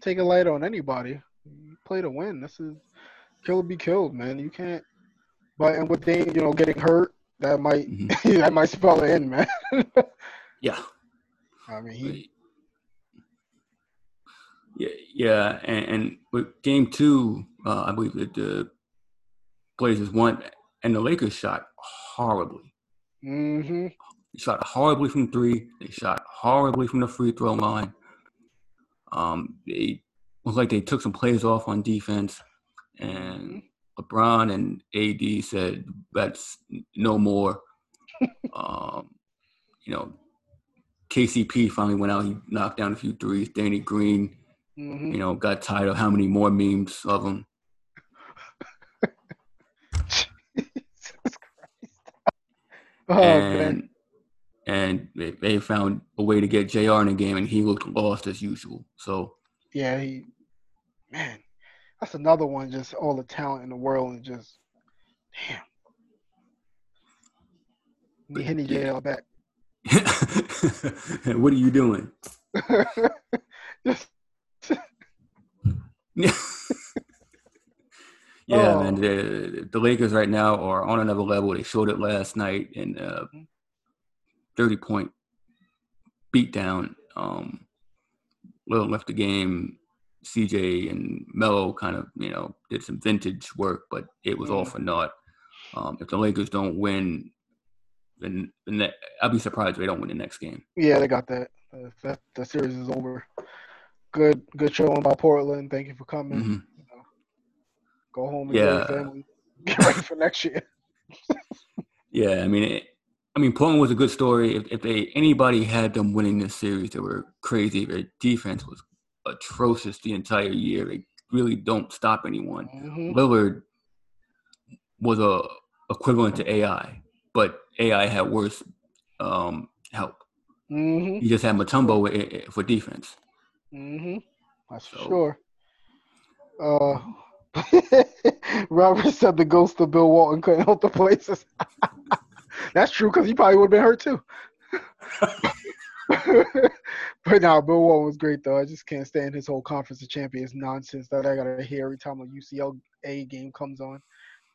take a light on anybody. You play to win. This is kill or be killed, man. You can't. But and with Dame, you know, getting hurt, that might Mhm. [laughs] that might spell it in, man. [laughs] Yeah, I mean, he. Yeah, yeah. And, and with Game Two, uh, I believe that the Blazers won, and the Lakers shot horribly. hmm They shot horribly from three. They shot horribly from the free throw line. Um, they looked like they took some plays off on defense, and LeBron and AD said that's no more. [laughs] um, you know, KCP finally went out. He knocked down a few threes. Danny Green Mhm. You know, got tired of how many more memes of him. Jesus Christ. Oh man. and and they, they found a way to get Jr. in the game, and he looked lost as usual. So Yeah, he man, that's another one, just all the talent in the world and just damn. Henny yeah. JL back. [laughs] what are you doing? [laughs] Just- [laughs] yeah, Oh. man. The, the Lakers right now are on another level. They showed it last night in a Mhm. thirty point beatdown. Um, little left the game. CJ and Melo kind of you know did some vintage work, but it was all Mhm. for naught. Um, if the Lakers don't win, then the ne- I'll be surprised if they don't win the next game. yeah, they got that. Uh, that. The series is over. Good, good showing by Portland. Thank you for coming. Mhm. Go home and Yeah. your family. [laughs] Get ready for next year. [laughs] Yeah, I mean, it, I mean, Portland was a good story. If, if they anybody had them winning this series, they were crazy. Their defense was atrocious the entire year. They really don't stop anyone. Mhm. Lillard was a equivalent to AI, but AI had worse um, help. Mhm. He just had Mutombo for defense. Mhm. That's for sure. Uh, [laughs] Robert said the ghost of Bill Walton couldn't help the Blazers. [laughs] That's true because he probably would have been hurt too. [laughs] but now Bill Walton was great though. I just can't stand his whole conference of champions nonsense that I gotta hear every time a UCLA game comes on.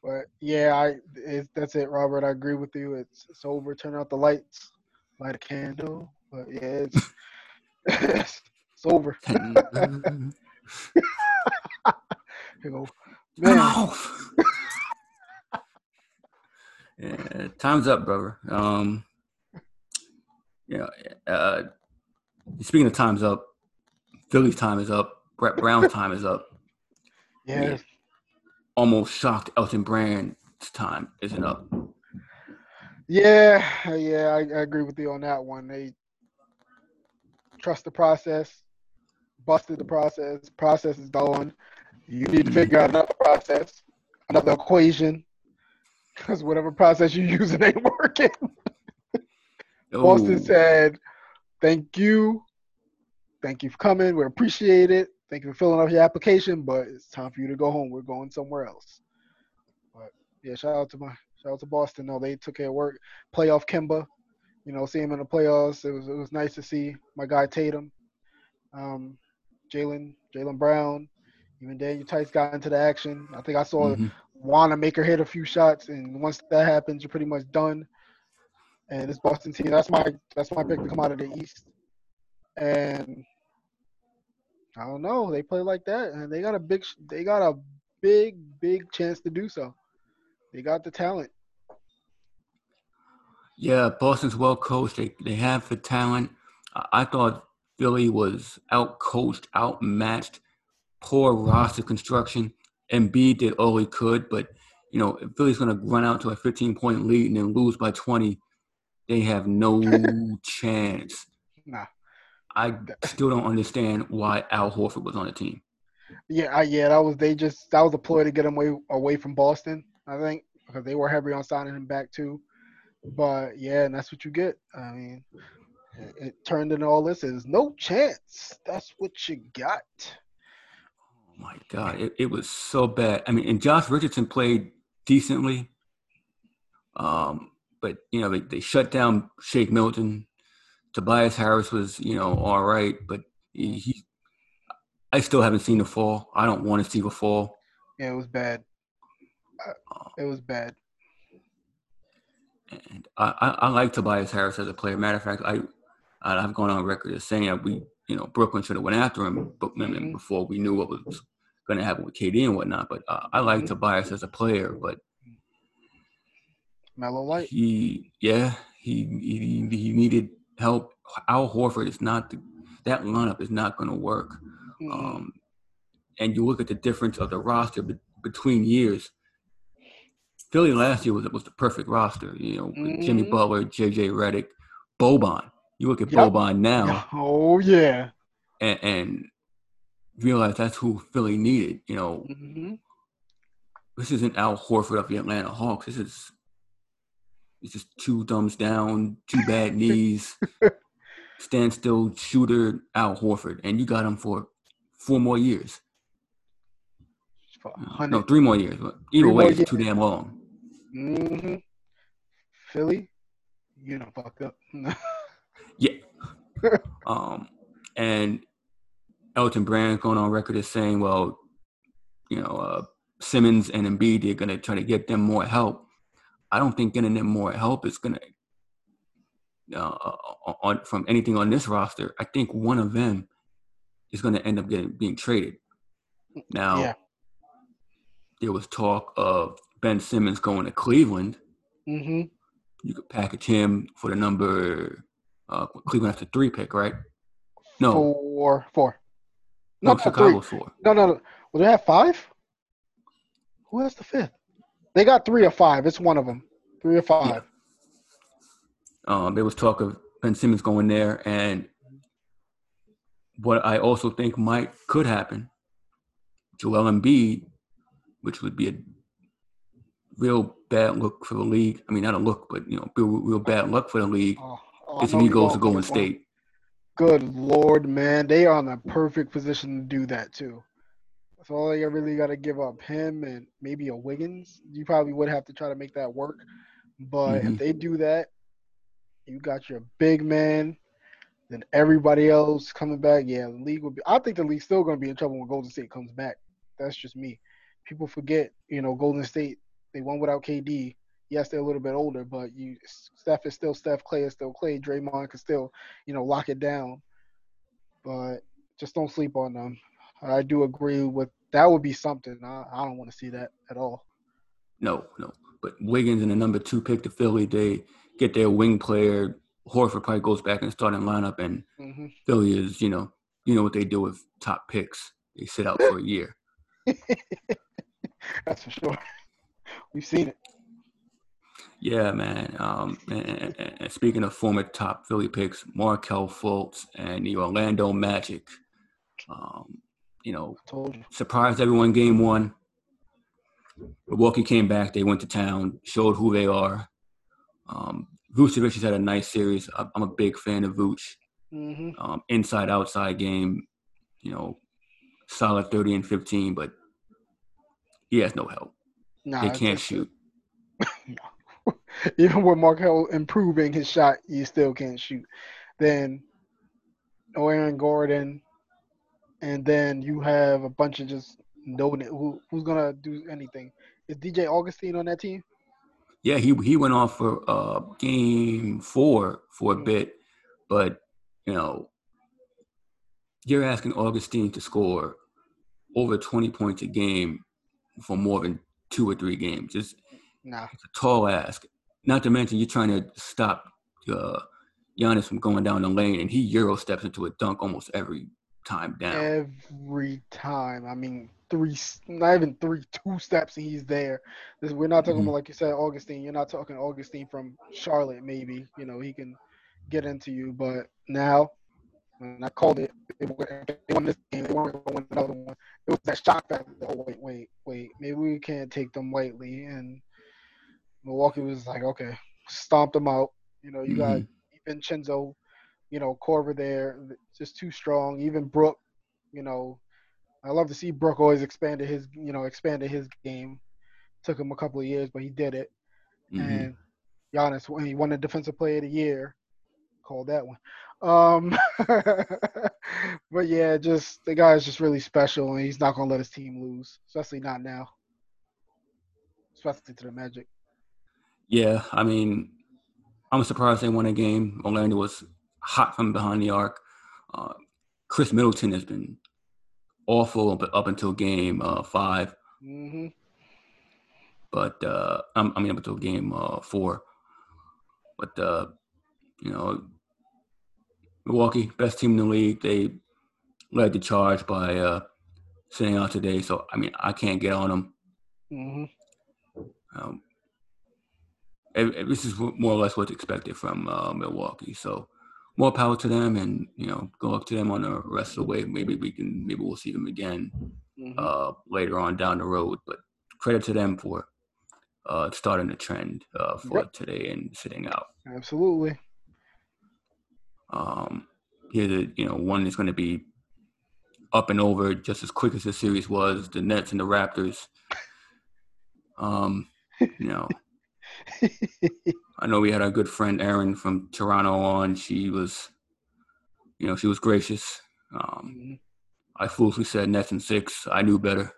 But yeah, I it, that's it, Robert. I agree with you. It's it's over. Turn out the lights, light a candle. But yeah, it's it's, over. [laughs] [laughs] You know, man. [laughs] yeah, time's up, brother. Um, you know, uh, speaking of time's up, Philly's time is up. Brett Brown's time is up. Yeah, Almost shocked Elton Brand's time isn't up. yeah, yeah. I, I agree with you on that one. They trust the process, busted the process. Process is done. You need to figure out another process, another equation, because whatever process you're [laughs] using ain't working. [laughs] Boston Oh, said, "Thank you, thank you for coming. We appreciate it. Thank you for filling out your application, but it's time for you to go home. We're going somewhere else." But yeah, shout out to my shout out to Boston. No, they took care of work. Playoff Kemba, you know, see him in the playoffs. It was it was nice to see my guy Tatum, um, Jalen Jalen Brown, even Daniel Theis got into the action. I think I saw mhm. Wanamaker hit a few shots, and once that happens, you're pretty much done. And this Boston team, that's my that's my pick to come out of the East. And I don't know, they play like that, and they got a big they got a big big chance to do so. They got the talent. Yeah, Boston's well coached. They they have the talent. I thought Philly was out coached, outmatched, poor roster construction. Embiid did all he could, but you know if Philly's going to run out to a 15 point lead and then lose by 20. They have no [laughs] chance. Nah. I still don't understand why Al Horford was on the team. Yeah, I, yeah, that was they just that was a ploy to get him away away from Boston, I think, because they were heavy on signing him back too. But yeah, and that's what you get. I mean, it, turned into all this. Is no chance. That's what you got. Oh my God, it, it was so bad. I mean, and Josh Richardson played decently, um, but you know they, they shut down Shake Milton. Tobias Harris was you know all right, but he, he I still haven't seen the fall. I don't want to see the fall. Yeah, it was bad. Uh, It was bad. and I, I, I like Tobias Harris as a player. Matter of fact, I I've gone on record as saying that we you know Brooklyn should have went after him, but Mhm. before we knew what was going to happen with KD and whatnot. But uh, I like Mhm. Tobias as a player, but Melo light. he yeah he he, he needed help. Al Horford is not the, that lineup is not going to work. Mm-mm. Um, and you look at the difference of the roster be, between years. Philly last year was was the perfect roster. You know, with Jimmy. Butler, JJ Redick, Boban. You look at Yep. Boban now, oh yeah. and, and realized that's who Philly needed. You know, hmm this isn't Al Horford of the Atlanta Hawks. This is it's just two thumbs down, two bad [laughs] knees, standstill shooter Al Horford, and you got him for four more years. No, three more years. But either way, it's years. too damn long. hmm Philly, you know, fucked up. [laughs] Yeah. um, and Elton Brand going on record as saying, well, you know, uh, Simmons and Embiid, they're going to try to get them more help. I don't think getting them more help is going to, uh, on from anything on this roster. I think one of them is going to end up getting being traded. Now, Yeah. there was talk of Ben Simmons going to Cleveland. hmm You could package him for the number. Uh, Cleveland has the three pick, right? No, Four, four. no, No, three. Chicago's four. No, no, no. Well, they have five. Who has the fifth? They got three or five. It's one of them. Three or five. Um, there was talk of Ben Simmons going there, and what I also think might could happen, Joel Embiid, which would be a real bad look for the league. I mean, not a look, but you know, real, real bad luck for the league. Oh, oh, I Is know if he goes to Golden think it's one. State. Good lord, man, they are in a perfect position to do that too. That's all they really got to give up. Him and maybe a Wiggins. You probably would have to try to make that work. But Mhm. if they do that, you got your big man. Then everybody else coming back. Yeah, the league would be. I think the league's still going to be in trouble when Golden State comes back. That's just me. People forget, you know, Golden State. They won without KD. Yes, they're a little bit older, but you Steph is still Steph. Clay is still Clay. Draymond can still, you know, lock it down. But just don't sleep on them. I do agree with that. Would be something. I, I don't want to see that at all. No, no. But Wiggins and the number two pick to Philly, they get their wing player. Horford probably goes back in the starting lineup, and hmm Philly is, you know, you know what they do with top picks. They sit out for a year. [laughs] That's for sure. We've seen it. Yeah, man. Um, and, and- and speaking of former top Philly picks, Markelle Fultz and the Orlando Magic, um, you know, Told you. surprised everyone game one. Milwaukee came back. They went to town, showed who they are. Um, Vucevic has had a nice series. I'm a big fan of Vuce. hmm Um, inside outside game, you know, solid 30 and 15, but he has no help. Nah, They can't shoot. [laughs] [laughs] Even with Markelle improving his shot, you still can't shoot. Then, no Aaron Gordon, and then you have a bunch of just no who who's gonna do anything. Is DJ Augustin on that team? Yeah, he he went off for uh, game four for a bit, but you know, you're asking Augustin to score over 20 points a game for more than two or three games. It's, Nah. it's a tall ask. Not to mention you're trying to stop uh, Giannis from going down the lane, and he euro steps into a dunk almost every time down. Every time. I mean, three, not even three, two steps, and he's there. This, we're not talking Mhm. about, like you said, Augustin. You're not talking Augustin from Charlotte, maybe. You know, he can get into you. But now, when I called it, they won this game. They weren't going to win another one. It was that shock factor. Oh, wait, wait, wait. Maybe we can't take them lightly. And Milwaukee was like, okay, stomped them out. You know, you got Vincenzo, you know, Korver there, just too strong. Even Brook, you know, I love to see Brook always expanded his, you know, expanded his game. Took him a couple of years, but he did it. Mhm. And Giannis, when he won the Defensive Player of the Year, called that one. Um, [laughs] but yeah, just the guy's just really special, and he's not gonna let his team lose, especially not now. Especially to the Magic. Yeah, I mean, I'm surprised they won a game. Orlando was hot from behind the arc. Uh, Khris Middleton has been awful up, up until game uh, five, hmm but uh, I'm- I mean up until game uh, four. But uh, you know, Milwaukee, best team in the league. They led the charge by uh, sitting out today. So I mean, I can't get on them. hmm Um, this is more or less what's expected from uh, Milwaukee. So more power to them, and you know, go up to them on the rest of the way. Maybe we can, maybe we'll see them again Mhm. uh, later on down the road. But credit to them for uh, starting the trend uh, for Yep. today and sitting out. Absolutely. Um, here's a you know one that's going to be up and over just as quick as the series was. The Nets and the Raptors. Um, you know, [laughs] I know we had our good friend Erin from Toronto on. She was, you know, she was gracious. Um, Mhm. I foolishly said Nets and six. I knew better.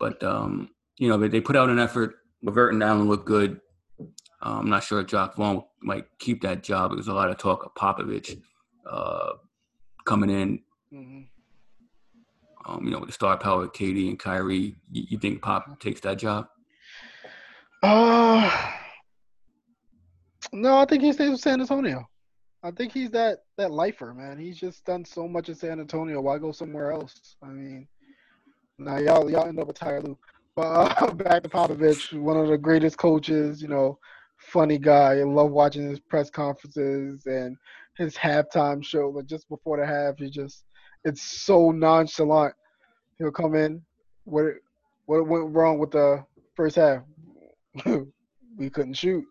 But um, you know, they, they put out an effort. LeVert and Allen looked good. Uh, I'm not sure if Jacque Vaughn might keep that job. There was a lot of talk of Popovich uh, coming in. Mhm. Um, you know, with the star power of KD and Kyrie. You, you think Pop takes that job? Uh, no, I think he stays with San Antonio. I think he's that that lifer, man. He's just done so much in San Antonio. Why go somewhere else? I mean, now y'all y'all end up with Tyler. But uh, [laughs] back to Popovich, one of the greatest coaches. You know, funny guy. I love watching his press conferences and his halftime show. Like just before the half, he just it's so nonchalant. He'll come in. What what went wrong with the first half? [laughs] we couldn't shoot.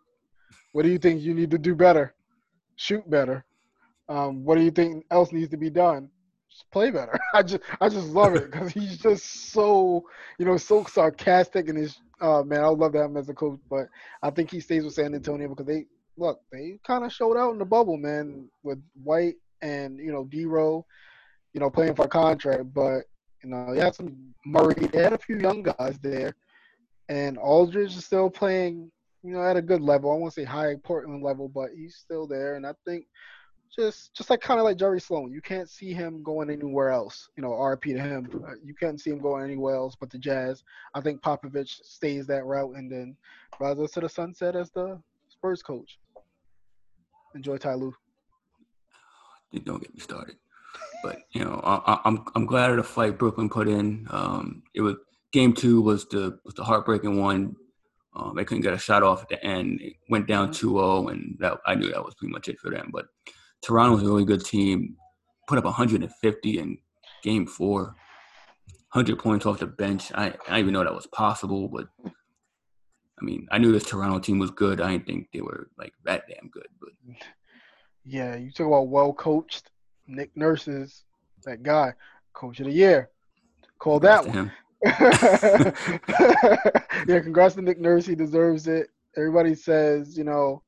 What do you think you need to do better? Shoot better. Um, what do you think else needs to be done? Just play better. [laughs] I just I just love it because he's just so you know so sarcastic and his uh man I love to have him as a coach, but I think he stays with San Antonio because they look they kind of showed out in the bubble man with White and you know D Row, you know playing for a contract, but you know you had some Murray, they had a few young guys there and Aldridge is still playing, you know, at a good level. I won't say high Portland level, but he's still there. And I think just just like kind of like Jerry Sloan, you can't see him going anywhere else. You know, RP to him, Uh, you can't see him going anywhere else but the Jazz. I think Popovich stays that route and then rises to the sunset as the Spurs coach. Enjoy Ty Lue. don't get me started. But you know, I, I- I'm I'm glad of the fight Brooklyn put in. Um, it was game two was the was the heartbreaking one. Um, they couldn't get a shot off at the end. It went down Mhm. 2-0, and that I knew that was pretty much it for them. But Toronto was a really good team. Put up 150 in game four. 100 points off the bench. I, I didn't even know that was possible, but I mean, I knew this Toronto team was good. I didn't think they were like that damn good. But Yeah, you talk about well coached. Nick Nurse is that guy, coach of the year. Call that one. [laughs] yeah, congrats to Nick Nurse. He deserves it. Everybody says, you know,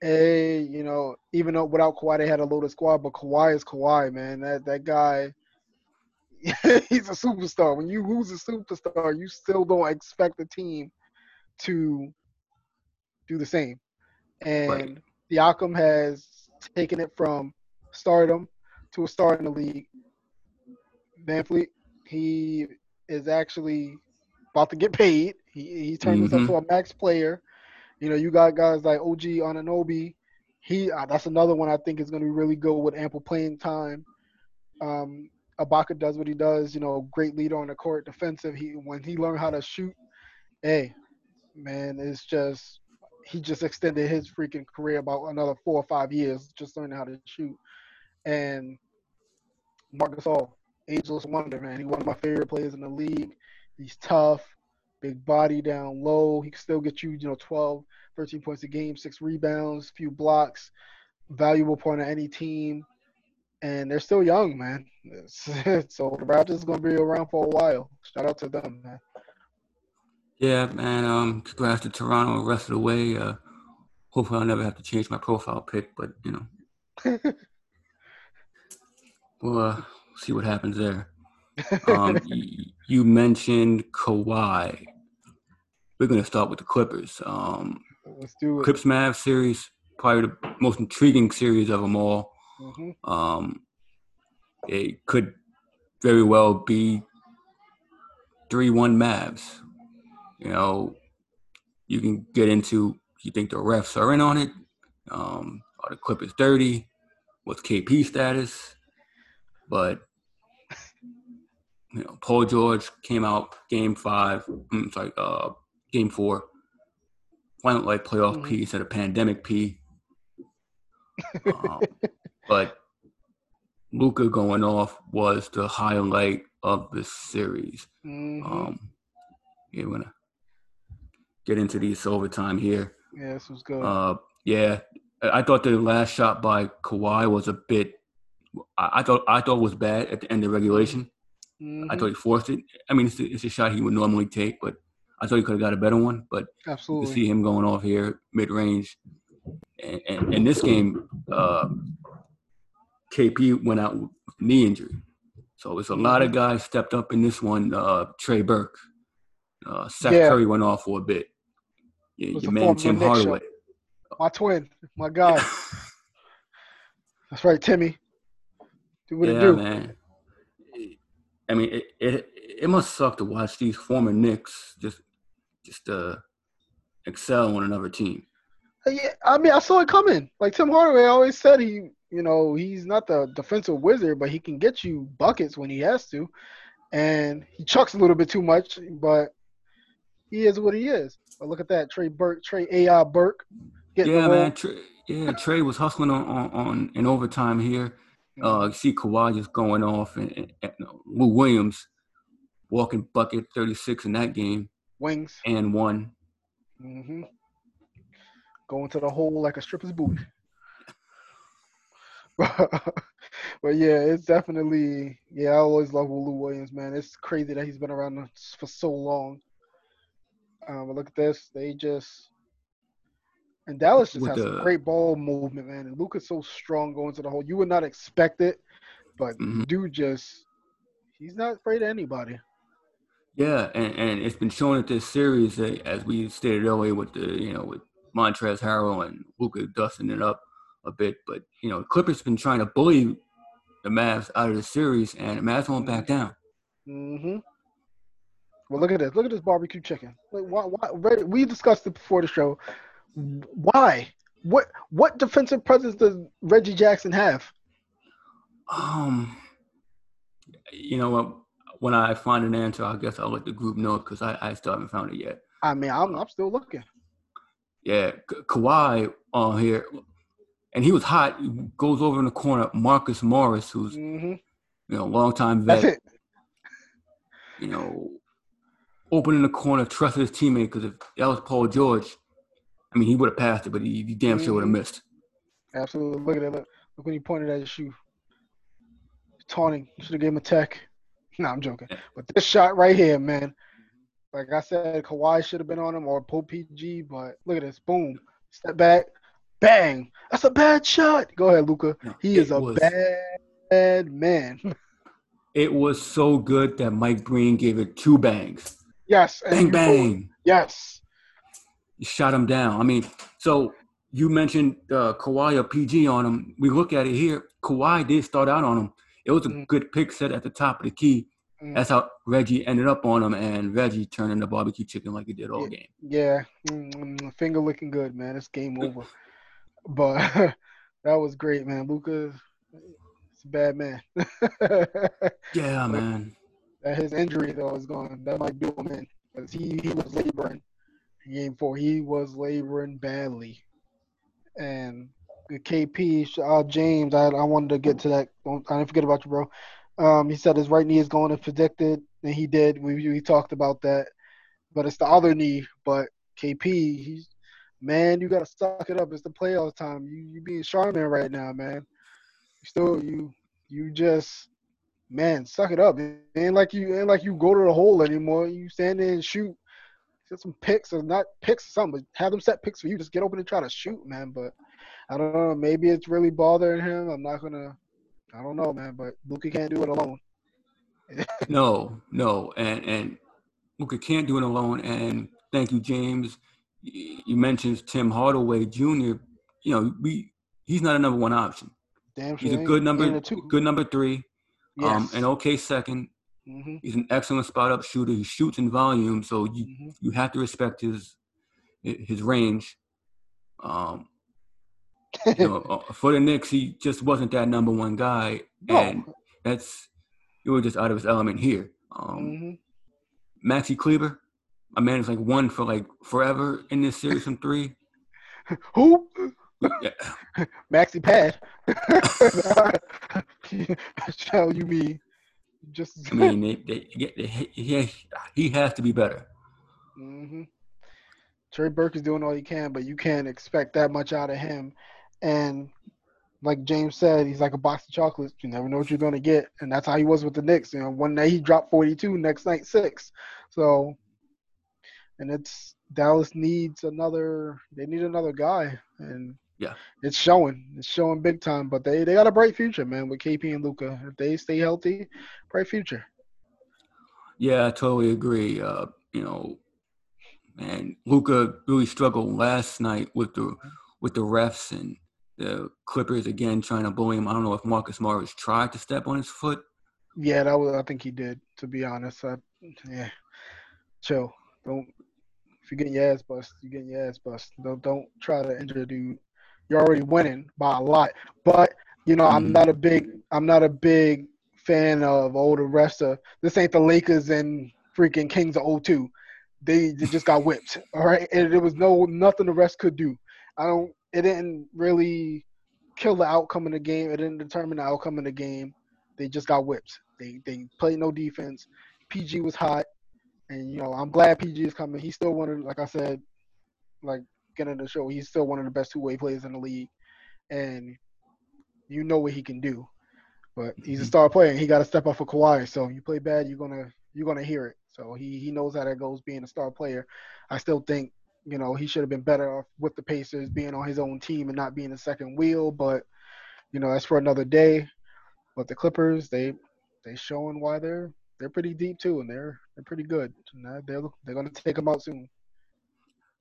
hey, you know, even though without Kawhi they had a loaded squad, but Kawhi is Kawhi, man. That that guy, [laughs] he's a superstar. When you lose a superstar, you still don't expect the team to do the same. And Right. Siakam has taken it from stardom to a star in the league. VanVleet, he is actually about to get paid. He he turned himself to a max player. You know, you got guys like OG Anunoby. He uh, that's another one I think is going to be really good with ample playing time. Um, Ibaka does what he does. You know, great leader on the court, defensive. He when he learned how to shoot, hey, man, it's just he just extended his freaking career about another four or five years just learning how to shoot. And Marc Gasol, ageless wonder, man. He's one of my favorite players in the league. He's tough, big body down low. He can still get you, you know, 12, 13 points a game, six rebounds, few blocks. Valuable point on any team. And they're still young, man. [laughs] So the Raptors is going to be around for a while. Shout out to them, man. Yeah, man. Um, congrats to Toronto the rest of the way. Uh, hopefully, I'll never have to change my profile pic, but you know, [laughs] we'll uh, see what happens there. Um, [laughs] y- you mentioned Kawhi. We're gonna start with the Clippers. Um, Let's do it. Clips Mavs series, probably the most intriguing series of them all. hmm Um, it could very well be three-one Mavs. You know, you can get into you think the refs are in on it. Um, are the Clippers dirty? What's KP status? But you know, Paul George came out game five. mm, sorry, uh, game four. Why like playoff Mhm. P instead of pandemic P? Um, [laughs] but Luka going off was the highlight of the series. Mhm. Um, yeah, we're gonna get into these overtime here. yeah, this was good. Uh, yeah, I thought the last shot by Kawhi was a bit. I, I thought I thought it was bad at the end of regulation. I Mhm. thought he forced it. I mean, it's a, it's a shot he would normally take, but I thought he could have got a better one. But Absolutely. see him going off here mid range, and, and in this game, uh, KP went out with knee injury, so it's a lot of guys stepped up in this one. Uh, Trey Burke, uh, Seth Yeah. Curry went off for a bit. Your, man Tim Hardaway. My twin, my guy. [laughs] That's right, Timmy. Do what it do. man. I mean, it, it it must suck to watch these former Knicks just just uh excel on another team. Yeah, I mean, I saw it coming. Like Tim Hardaway always said, he, you know, he's not the defensive wizard, but he can get you buckets when he has to, and he chucks a little bit too much, but he is what he is. But look at that, Trey Burke, Trey AI Burke, getting Yeah, man. Trey, yeah, Trey was hustling on, on, on in overtime here. Uh, you see Kawhi just going off, and, and, and Lou Williams walking bucket 36 in that game Wings, and one. Mm-hmm. going to the hole like a stripper's booty. [laughs] but yeah, it's definitely yeah. I always love Lou Williams, man. It's crazy that he's been around for so long. Um, but look at this. They just and Dallas just has some the- great ball movement, man. And Luka's so strong going to the hole. You would not expect it, but Mhm. dude just he's not afraid of anybody. Yeah, and, and it's been shown at this series, uh, as we stated earlier, with the you know with Montrezl Harrell and Luka dusting it up a bit, but you know Clippers been trying to bully the Mavs out of the series, and the Mavs won't back down. Mm-hmm. Well, look at this. Look at this barbecue chicken. Like, why, why, we discussed it before the show. Why? What what defensive presence does Reggie Jackson have? Um, you know what? When I find an answer, I guess I'll let the group know because I, I still haven't found it yet. I mean, I'm I'm still looking. Yeah, Ka- Kawhi on here, and he was hot. He goes over in the corner, Marcus Morris, who's Mm-hmm. you know longtime vet. That's it. you know, open in the corner, trusted his teammate because if that was Paul George, I mean, he would have passed it, but he, he damn sure would have Mhm. missed. Absolutely. Look at it. Look, look when he pointed at his shoe. Taunting. Should have gave him a tech. [laughs] No, I'm joking. But this shot right here, man. Like I said, Kawhi should have been on him or Pope PG, but look at this. Boom. Step back. Bang. That's a bad shot. Go ahead, Luka. No, He is a was- bad man. [laughs] It was so good that Mike Breen gave it two bangs. yes. Bang, bang. Yes. He shot him down. I mean, so you mentioned uh, Kawhi or PG on him. We look at it here. Kawhi did start out on him. It was a Mhm. good pick set at the top of the key. Mm. That's how Reggie ended up on him, and Reggie turned into barbecue chicken like he did all game. Yeah, mm, finger looking good, man. It's game over. [laughs] But [laughs] that was great, man. Luka, it's a bad man. [laughs] Yeah, man. that his injury though is gone. That might do him in because he he was laboring. Game four, he was laboring badly, and the KP uh, James. I I wanted to get to that. Don't I didn't forget about you, bro. Um, he said his right knee is going as predicted, and he did. We we talked about that, but it's the other knee. But KP, he's man, you gotta suck it up. It's the playoff time. You you being Charmin right now, man. Still you you just man, suck it up. It ain't like you ain't like you go to the hole anymore. You stand there and shoot. Get some picks or not picks something, but have them set picks for you. Just get open and try to shoot, man. But I don't know. Maybe it's really bothering him. I'm not gonna. I don't know, man. But Luka can't do it alone. [laughs] No, no, and and Luka can't do it alone. And thank you, James. You mentioned Tim Hardaway Jr. You know, we he's not a number one option. Damn He's a good number, good number three. Um, an okay second. Hmm He's an excellent spot up shooter. He shoots in volume, so you hmm you have to respect his his range. Um, [laughs] you know, uh, for the Knicks, he just wasn't that number one guy, and that's he was just out of his element here. Um, hmm Maxi Kleber, a man is like one for like forever in this series from three. [laughs] Who? Yeah. [laughs] Maxi pad. Shall you be just? I mean, they, they, they, he, he has to be better. hmm Trey Burke is doing all he can, but you can't expect that much out of him. And like James said, he's like a box of chocolates. You never know what you're gonna get, and that's how he was with the Knicks. You know, one night he dropped 42, next night six. So, and it's Dallas needs another. They need another guy, and Yeah. it's showing. It's showing big time. But they they got a bright future, man, with KP and Luka. If they stay healthy, bright future. Yeah, I totally agree. Uh, you know, and Luka really struggled last night with the with the refs and the Clippers again trying to bully him. I don't know if Marcus Morris tried to step on his foot. Yeah, that was. I think he did. To be honest, I, yeah. Chill. Don't. If you're getting your ass bust, you're getting your ass bust. Don't don't try to injure a dude. You're already winning by a lot. But you know, I'm Mhm. not a big. I'm not a big fan of all the rest of. This ain't the Lakers and freaking Kings of 02. They, they just got whipped. All right, and there was no nothing the rest could do. I don't. It didn't really kill the outcome of the game. It didn't determine the outcome of the game. They just got whipped. They they played no defense. PG was hot, and you know I'm glad PG is coming. He's still one of, like I said, like getting the show. He's still one of the best two way players in the league, and you know what he can do. But he's a Mhm. star player, and he got to step up for Kawhi. So you play bad, you're gonna you're gonna hear it. So he he knows how that goes being a star player. I still think you know he should have been better off with the Pacers being on his own team and not being a second wheel. But you know that's for another day. But the Clippers, they they showing why they're they're pretty deep too, and they're they're pretty good. And they're they're, they're gonna take them out soon.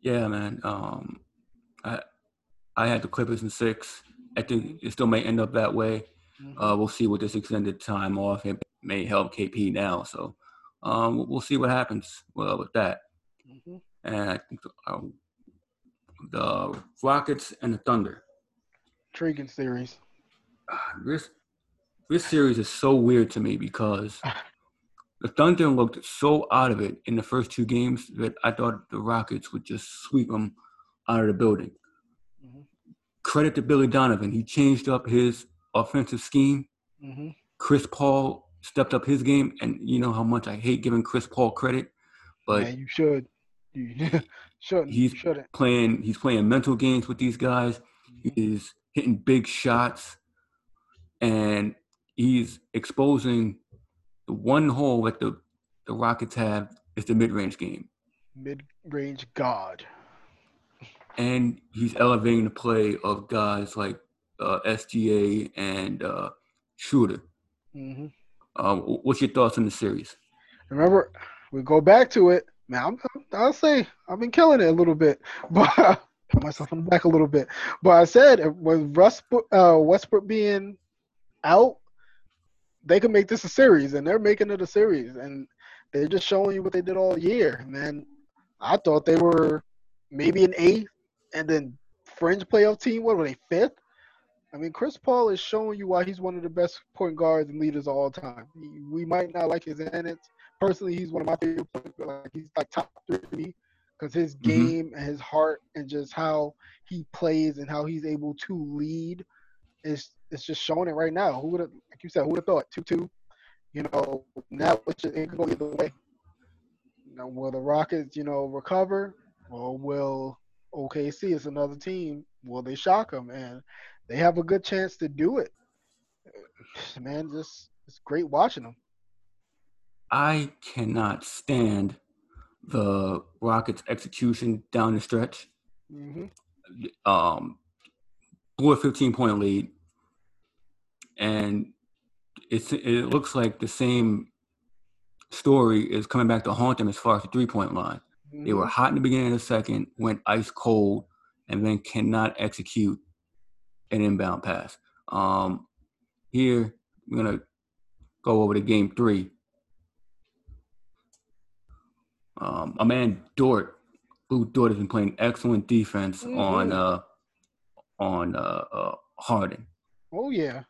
Yeah, man. Um, I I had the Clippers in six. I think it still may end up that way. Uh, we'll see what this extended time off it may help KP now. So um, we'll- see what happens well, with that. Mhm. And I think um, the Rockets and the Thunder. Intriguing series. This this series is so weird to me because [laughs] the Thunder looked so out of it in the first two games that I thought the Rockets would just sweep them out of the building. Mhm. Credit to Billy Donovan. He changed up his offensive scheme. hmm Chris Paul stepped up his game, and you know how much I hate giving Chris Paul credit, but yeah, you should. You [laughs] shouldn't. He's- shouldn't. playing he's playing mental games with these guys. He's hitting big shots, and he's exposing the one hole that the the Rockets have is the mid range game, Mid-range god. and he's elevating the play of guys like uh, SGA and uh, Schröder. hmm Um, what's your thoughts on the series? Remember, we go back to it. Man, I'm, I'll say I've been killing it a little bit, [laughs] but put myself on the back a little bit. But I said with Russ, uh, Westbrook being out, they could make this a series, and they're making it a series, and they're just showing you what they did all year. Man, I thought they were maybe an eighth, and then fringe playoff team. What were they fifth? I mean, Chris Paul is showing you why he's one of the best point guards and leaders of all time. He- We might not like his antics. Personally, he's one of my favorite players. Like he's like top three because his Mhm. game and his heart and just how he plays and how he's able to lead is it's just showing it right now. Who would have, like you said, who would have thought two two? You know, now it's just, it could go either way. You know, will the Rockets, you know, recover, or will OKC, it's another team, will they shock them? And they have a good chance to do it. [sighs] Man, just it's great watching them. I cannot stand the Rockets' execution down the stretch. hmm Um, blew a 15 point lead, and it's it looks like the same story is coming back to haunt them as far as the three point line. They were hot in the beginning of the second, went ice cold, and then cannot execute an inbound pass. Um, here, we're gonna go over to game three. Um, a man Dort, Lu Dort has been playing excellent defense on Mhm. uh, on uh, uh, Harden, Oh yeah.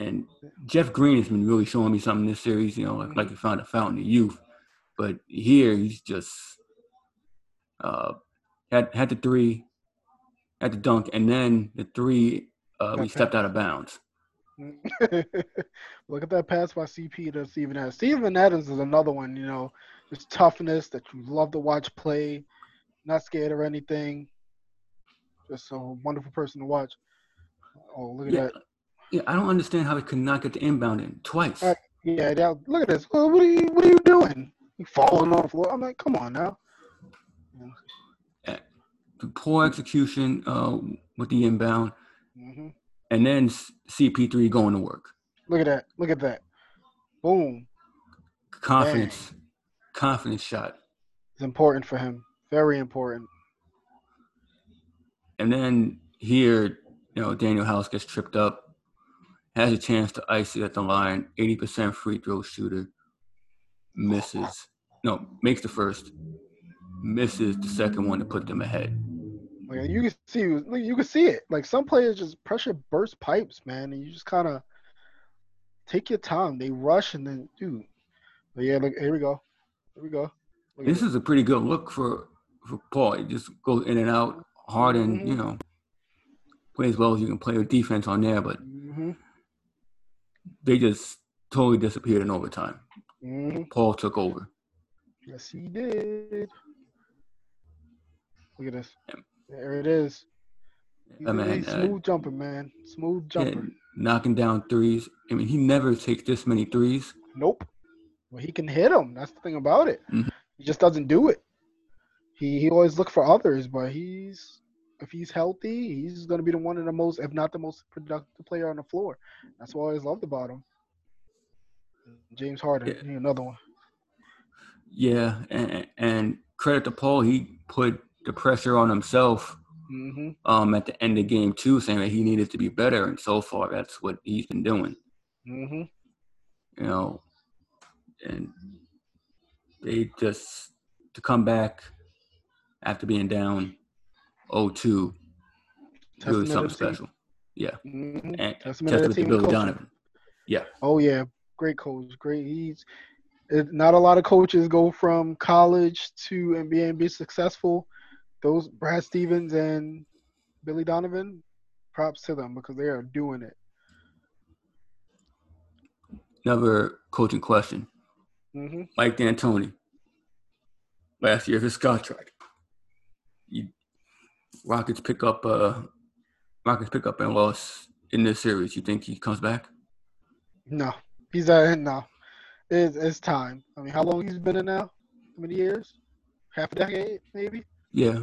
And Jeff Green has been really showing me something this series. You know, like, like he found a fountain of youth, but here he's just uh, had had the three, had the dunk, and then the three uh, we stepped out of bounds. [laughs] Look at that pass by CP to Steven Adams. Steven Adams is another one, you know, just toughness that you love to watch play, not scared or anything. Just a wonderful person to watch. Oh, look at Yeah, that. Yeah. I don't understand how he could not get the inbound in twice. Uh, Yeah, that, look at this. Well, what are you what are you doing? You falling on the floor. I'm like, come on now. The poor execution uh, with the inbound, hmm and then CP3 going to work. Look at that. Look at that. Boom. Confidence, confidence shot, It's important for him. Very important. and then here, you know, Danuel House gets tripped up, has a chance to ice it at the line. 80% free throw shooter, misses. No, makes the first, misses the second one to put them ahead. Like you can see, you can see it. Like some players just pressure burst pipes, man, and you just kind of take your time. They rush and then, dude. But yeah, look, here we go. Here we go. Look This it. is a pretty good look for for Paul. He just goes in and out hard and you Mhm. know play as well as you can play with defense on there, but Mhm, they just totally disappeared in overtime. mhm. Paul took over. Yes, he did. Look at this. Yep. There it is. Yeah, man, he's uh, smooth jumper, man. Smooth Yeah, jumper. knocking down threes. I mean, he never takes this many threes. Nope. Well, he can hit them. That's the thing about it. Mhm. He just doesn't do it. He he always look for others, but he's if he's healthy, he's going to be the one of the most, if not the most productive player on the floor. That's what I always loved about him. James Harden, Yeah. he another one. Yeah, and, and credit to Paul, he put the pressure on himself hmm um, at the end of game two, saying that he needed to be better, and so far that's what he's been doing. hmm You know, and they just to come back after being down 0-2, really something to the team. special. Yeah, hmm and Testament to the testament to team Billy. Donovan. Oh yeah, great coach. Great. He's it, not a lot of coaches go from college to NBA and be successful. Those Brad Stevens and Billy Donovan, props to them because they are doing it. Another coaching question. hmm Mike D'Antoni, last year of his contract. Rockets pick up uh Rockets pick up and loss in this series. You think he comes back? No, he's uh no. It's it's time. I mean, how long he's been in now? How many years? Half a decade, maybe. Yeah.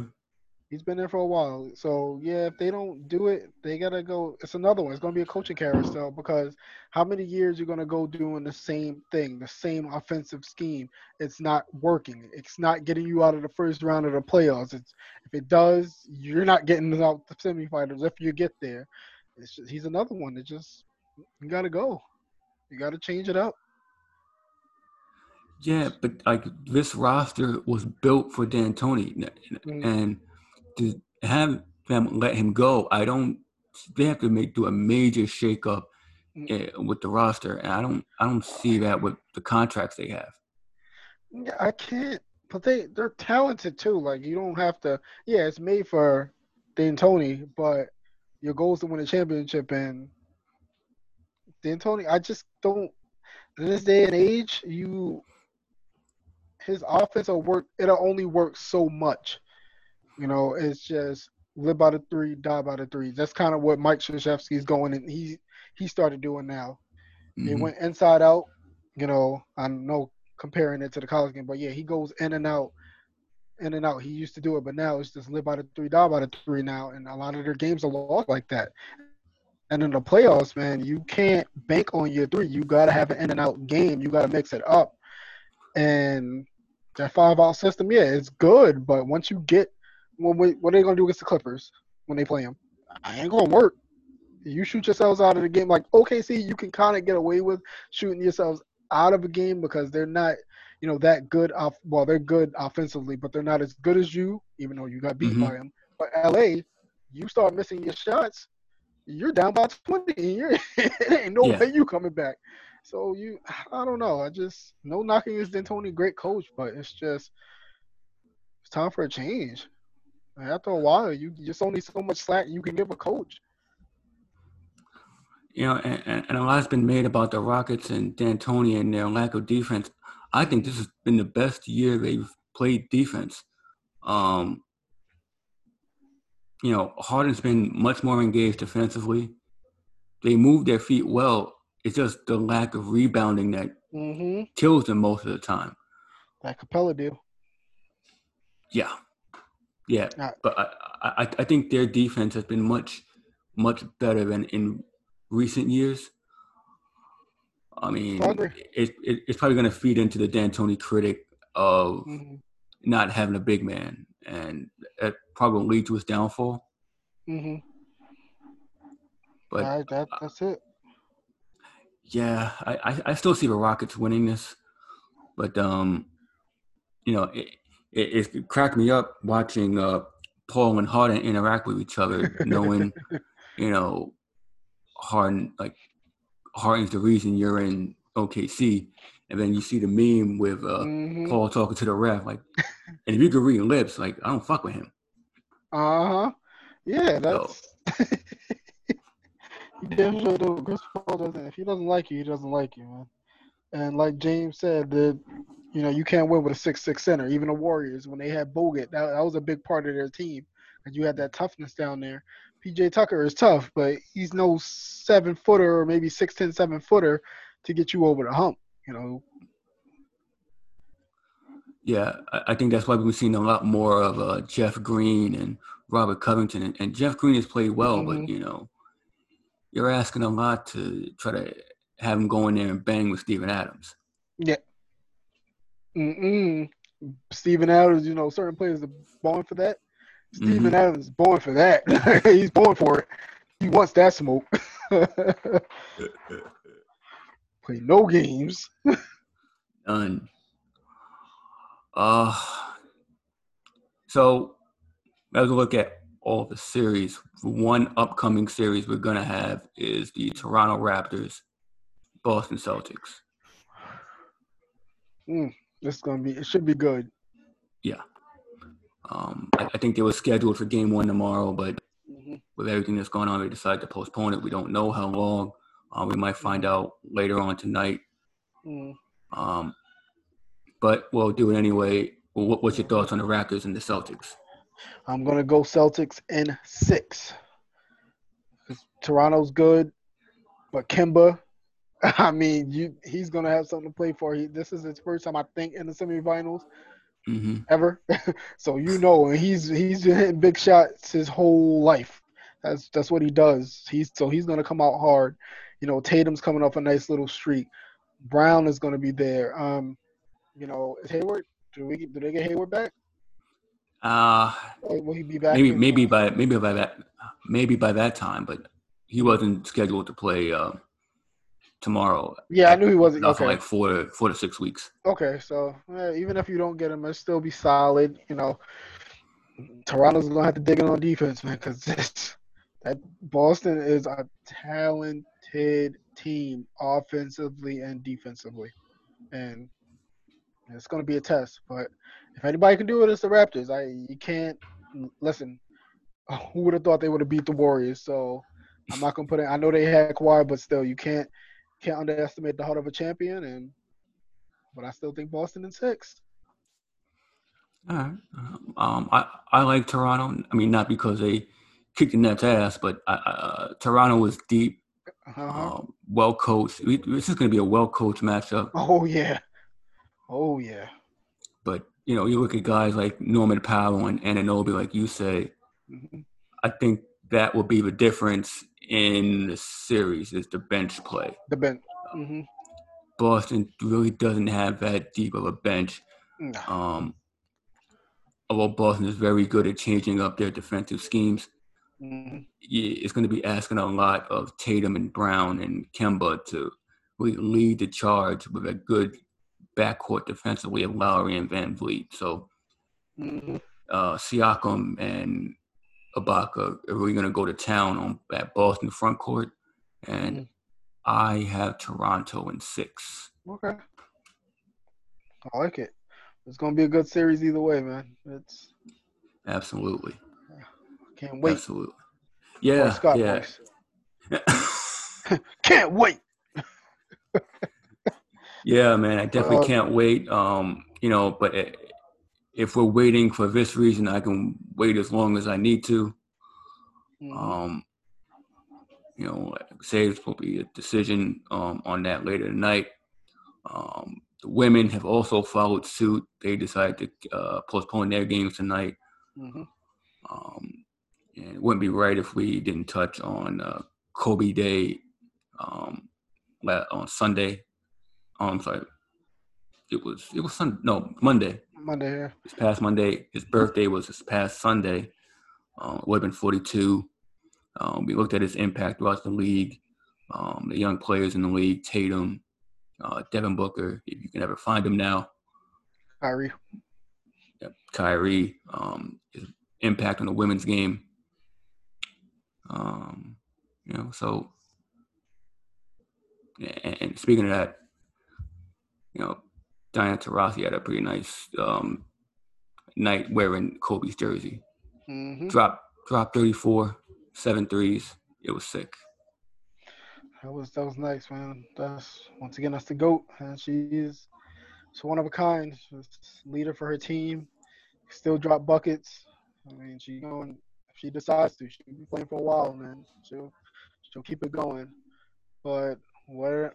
He's been there for a while. So yeah, if they don't do it, they gotta go. It's another one. It's gonna be a coaching carousel because how many years you're gonna go doing the same thing, the same offensive scheme? It's not working. It's not getting you out of the first round of the playoffs. It's if it does, you're not getting out the semifinals if you get there. It's just, he's another one that just you gotta go. You gotta change it up. Yeah, but like this roster was built for D'Antoni, Mm. And to have them let him go, I don't. They have to make do a major shakeup Mm. uh, with the roster, and I don't. I don't see that with the contracts they have. Yeah, I can't. But they they're talented too. Like you don't have to. Yeah, it's made for D'Antoni, but your goal is to win a championship. And D'Antoni, I just don't. In this day and age, you his offense will work. It'll only work so much. You know, it's just live by the three, die by the three. That's kind of what Mike Krzyzewski's going and he he started doing now. They Mhm. went inside out. You know, I know comparing it to the college game, but yeah, he goes in and out, in and out. He used to do it, but now it's just live by the three, die by the three now, and a lot of their games are lost like that. And in the playoffs, man, you can't bank on your three. You gotta have an in and out game. You gotta mix it up. And that five out system, yeah, it's good, but once you get, what are they gonna do against the Clippers when they play them? I ain't gonna work. You shoot yourselves out of the game. Like OKC, you can kind of get away with shooting yourselves out of a game because they're not, you know, that good. Off, well, they're good offensively, but they're not as good as you, even though you got beat Mhm. by them. But LA, you start missing your shots, you're down by 20. And you're, [laughs] it ain't no Yeah. way you coming back. So you, I don't know. I just no knocking is D'Antoni, great coach, but it's just it's time for a change. After a while, you just only so much slack you can give a coach. You know, and, and, a lot's been made about the Rockets and D'Antoni and their lack of defense. I think this has been the best year they've played defense. Um, you know, Harden's been much more engaged defensively. They move their feet well. It's just the lack of rebounding that Mm-hmm. kills them most of the time. That Capela deal. Yeah, yeah. Uh, But I, I, I think their defense has been much, much better than in recent years. I mean, I it, it, it's probably going to feed into the D'Antoni critic of Mm-hmm. not having a big man, and that probably will lead to his downfall. Mm-hmm. But that, that's it. yeah, I, I, I still see the Rockets winning this, but um, you know, it, it, it cracked me up watching uh, Paul and Harden interact with each other, knowing, [laughs] you know, Harden like Harden's the reason you're in OKC, and then you see the meme with uh, Mm-hmm. Paul talking to the ref, like, and if you could read lips, like, I don't fuck with him. Uh huh. Yeah, So- that's. you damn sure do. Chris Paul doesn't. If he doesn't like you, he doesn't like you, man. And like James said, that you know you can't win with a six-six center. Even the Warriors, when they had Bogut, that, that was a big part of their team, And you had that toughness down there. PJ Tucker is tough, but he's no seven-footer or maybe six-ten, seven-footer to get you over the hump. You know. Yeah, I, think that's why we've seen a lot more of uh, Jeff Green and Robert Covington, and, and Jeff Green has played well, Mhm. but you know, you're asking a lot to try to have him go in there and bang with Steven Adams. Mm-mm. Steven Adams, you know, certain players are born for that. Steven Mhm. Adams is born for that. [laughs] He's born for it. He wants that smoke. [laughs] Play no games. None. Uh, so as we look at all the series, one upcoming series we're gonna have is the Toronto Raptors, Boston Celtics. This is gonna be. It should be good. Yeah. Um, I, I think they were scheduled for Game One tomorrow, but Mhm. with everything that's going on, they decided to postpone it. We don't know how long. Uh, we might find out later on tonight. Mm. Um, but we'll do it anyway. What, what's your thoughts on the Raptors and the Celtics? I'm gonna go Celtics in six. Toronto's good, but Kemba, [laughs] I mean, you he's gonna have something to play for. He, this is his first time, I think, in the semifinals. hmm ever. [laughs] so you know, and he's he's been hitting big shots his whole life. That's that's what he does. He's so he's gonna come out hard. You know, Tatum's coming off a nice little streak. Brown is gonna be there. Um, you know, is Hayward? Do we do they get Hayward back? Uh, Or will he be back? maybe maybe by maybe by that maybe by that time, but he wasn't scheduled to play uh, tomorrow. Yeah, I knew he wasn't. Not for Okay, like four four to six weeks. okay. So eh, even if you don't get him, it'll still be solid. You know, Toronto's gonna have to dig in on defense, man, because that Boston is a talented team offensively and defensively, and it's gonna be a test. But if anybody can do it, it's the Raptors. I you can't listen. Who would have thought they would have beat the Warriors? So I'm not gonna put it. I know they had Kawhi, but still, you can't can't underestimate the heart of a champion. And but I still think Boston in six. All right. Um, I I like Toronto. I mean, not because they kicked the Nets' ass, but uh, uh, Toronto was deep, Uh-huh. um, well coached. This is going to be a well coached matchup. Oh yeah. Oh yeah. But you know, you look at guys like Norman Powell and Anunoby, like you say. Mhm. I think that will be the difference in the series is the bench play. The bench. hmm Boston really doesn't have that deep of a bench. No. Um, although Boston is very good at changing up their defensive schemes, Mhm. it's going to be asking a lot of Tatum and Brown and Kemba to really lead the charge with a good backcourt defensively of Lowry and VanVleet. So Mhm. uh, Siakam and Ibaka are really going to go to town on that Boston front court, and Mhm. I have Toronto in six. Okay. I like it. It's gonna be a good series either way, man. It's Absolutely. Can't wait. Absolutely. Yeah, Scott yeah. [laughs] Can't wait. yeah, man. I definitely Uh, can't wait. Um, you know, but i- if we're waiting for this reason, I can wait as long as I need to. Mhm. Um, you know, like say it's will be a decision um, on that later tonight. Um, the women have also followed suit. They decided to uh, postpone their games tonight. Mhm. Um, and it wouldn't be right if we didn't touch on uh, Kobe Day um, on Sunday. Oh, I'm sorry. It was it was Sun no Monday. Monday. Yeah. This past Monday. His birthday was this past Sunday. Um, would have been 42. Um, we looked at his impact throughout the league. Um, the young players in the league, Tatum, uh, Devin Booker, if you can ever find him now, Kyrie. Yep. Kyrie, um, his impact on the women's game. Um, you know, so and, and speaking of that, you know, Diana Taurasi had a pretty nice um, night wearing Kobe's jersey. hmm Drop drop 34, seven threes. It was sick. That was that was nice, man. That's once again that's the goat, and she is she's one of a kind. She's leader for her team. Still drop buckets. I mean, she going if she decides to. She'll be playing for a while, man. She'll she'll keep it going. But a,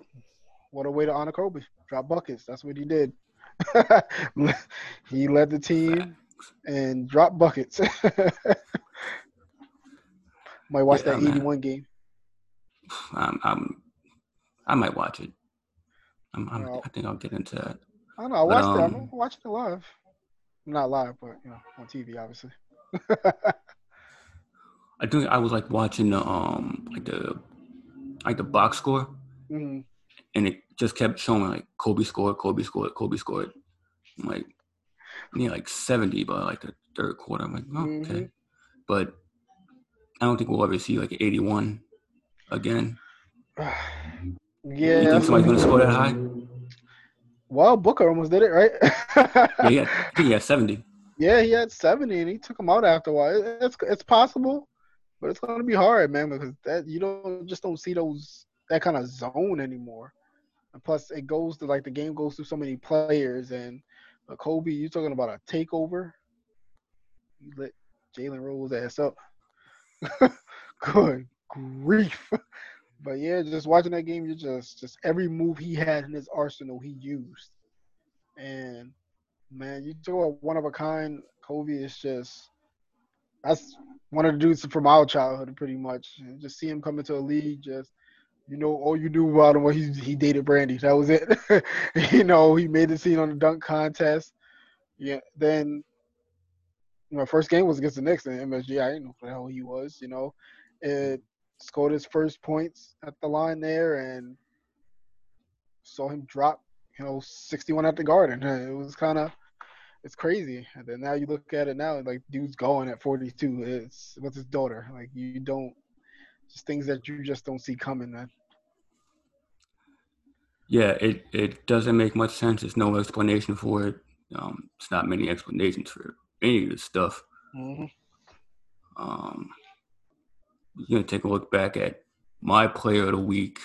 what a way to honor Kobe. Drop buckets. That's what he did. [laughs] he led the team and dropped buckets. [laughs] Might watch Yeah, that man. 81 game. I'm, I'm I might watch it. I'm, I'm, I think I'll get into that. I don't know. I watched it. um, I'm watching it live. Not live, but you know, on TV, obviously. [laughs] I think I was like watching the um like the like the box score, hmm and it just kept showing like Kobe scored, Kobe scored, Kobe scored. I'm like yeah, like seventy by like the third quarter. I'm like, oh, okay, Mhm. but I don't think we'll ever see like eighty one again. yeah. [sighs] you think somebody's gonna score that high? Well, Booker almost did it, right? Yeah, yeah, [laughs] I think he had seventy. Yeah, he had 70 and he took him out after a while. It's it's possible, but it's gonna be hard, man, because that you don't just don't see those that kind of zone anymore. Plus, it goes to like the game goes through so many players, and uh, Kobe, you talking about a takeover? You let Jalen Rose ass up. [laughs] Good grief. But yeah, just watching that game, you just just every move he had in his arsenal, he used. And man, you talk about one of a kind. Kobe is just that's one of the dudes from our childhood, pretty much. And just see him come into a league, just you know, all you knew about him was he he dated Brandy. That was it. [laughs] you know, he made the scene on the dunk contest. Yeah, then my first game was against the Knicks in MSG. I didn't know who the hell he was. You know, it scored his first points at the line there, and saw him drop you know, 61 at the Garden. [laughs] It was kind of, it's crazy. And then now you look at it now, like dude's going at 42. It's with his daughter. Like you don't, just things that you just don't see coming, man. Yeah, it, it doesn't make much sense. There's no explanation for it. Um, it's not many explanations for any of this stuff. Mm-hmm. Um, you're gonna take a look back at my player of the week,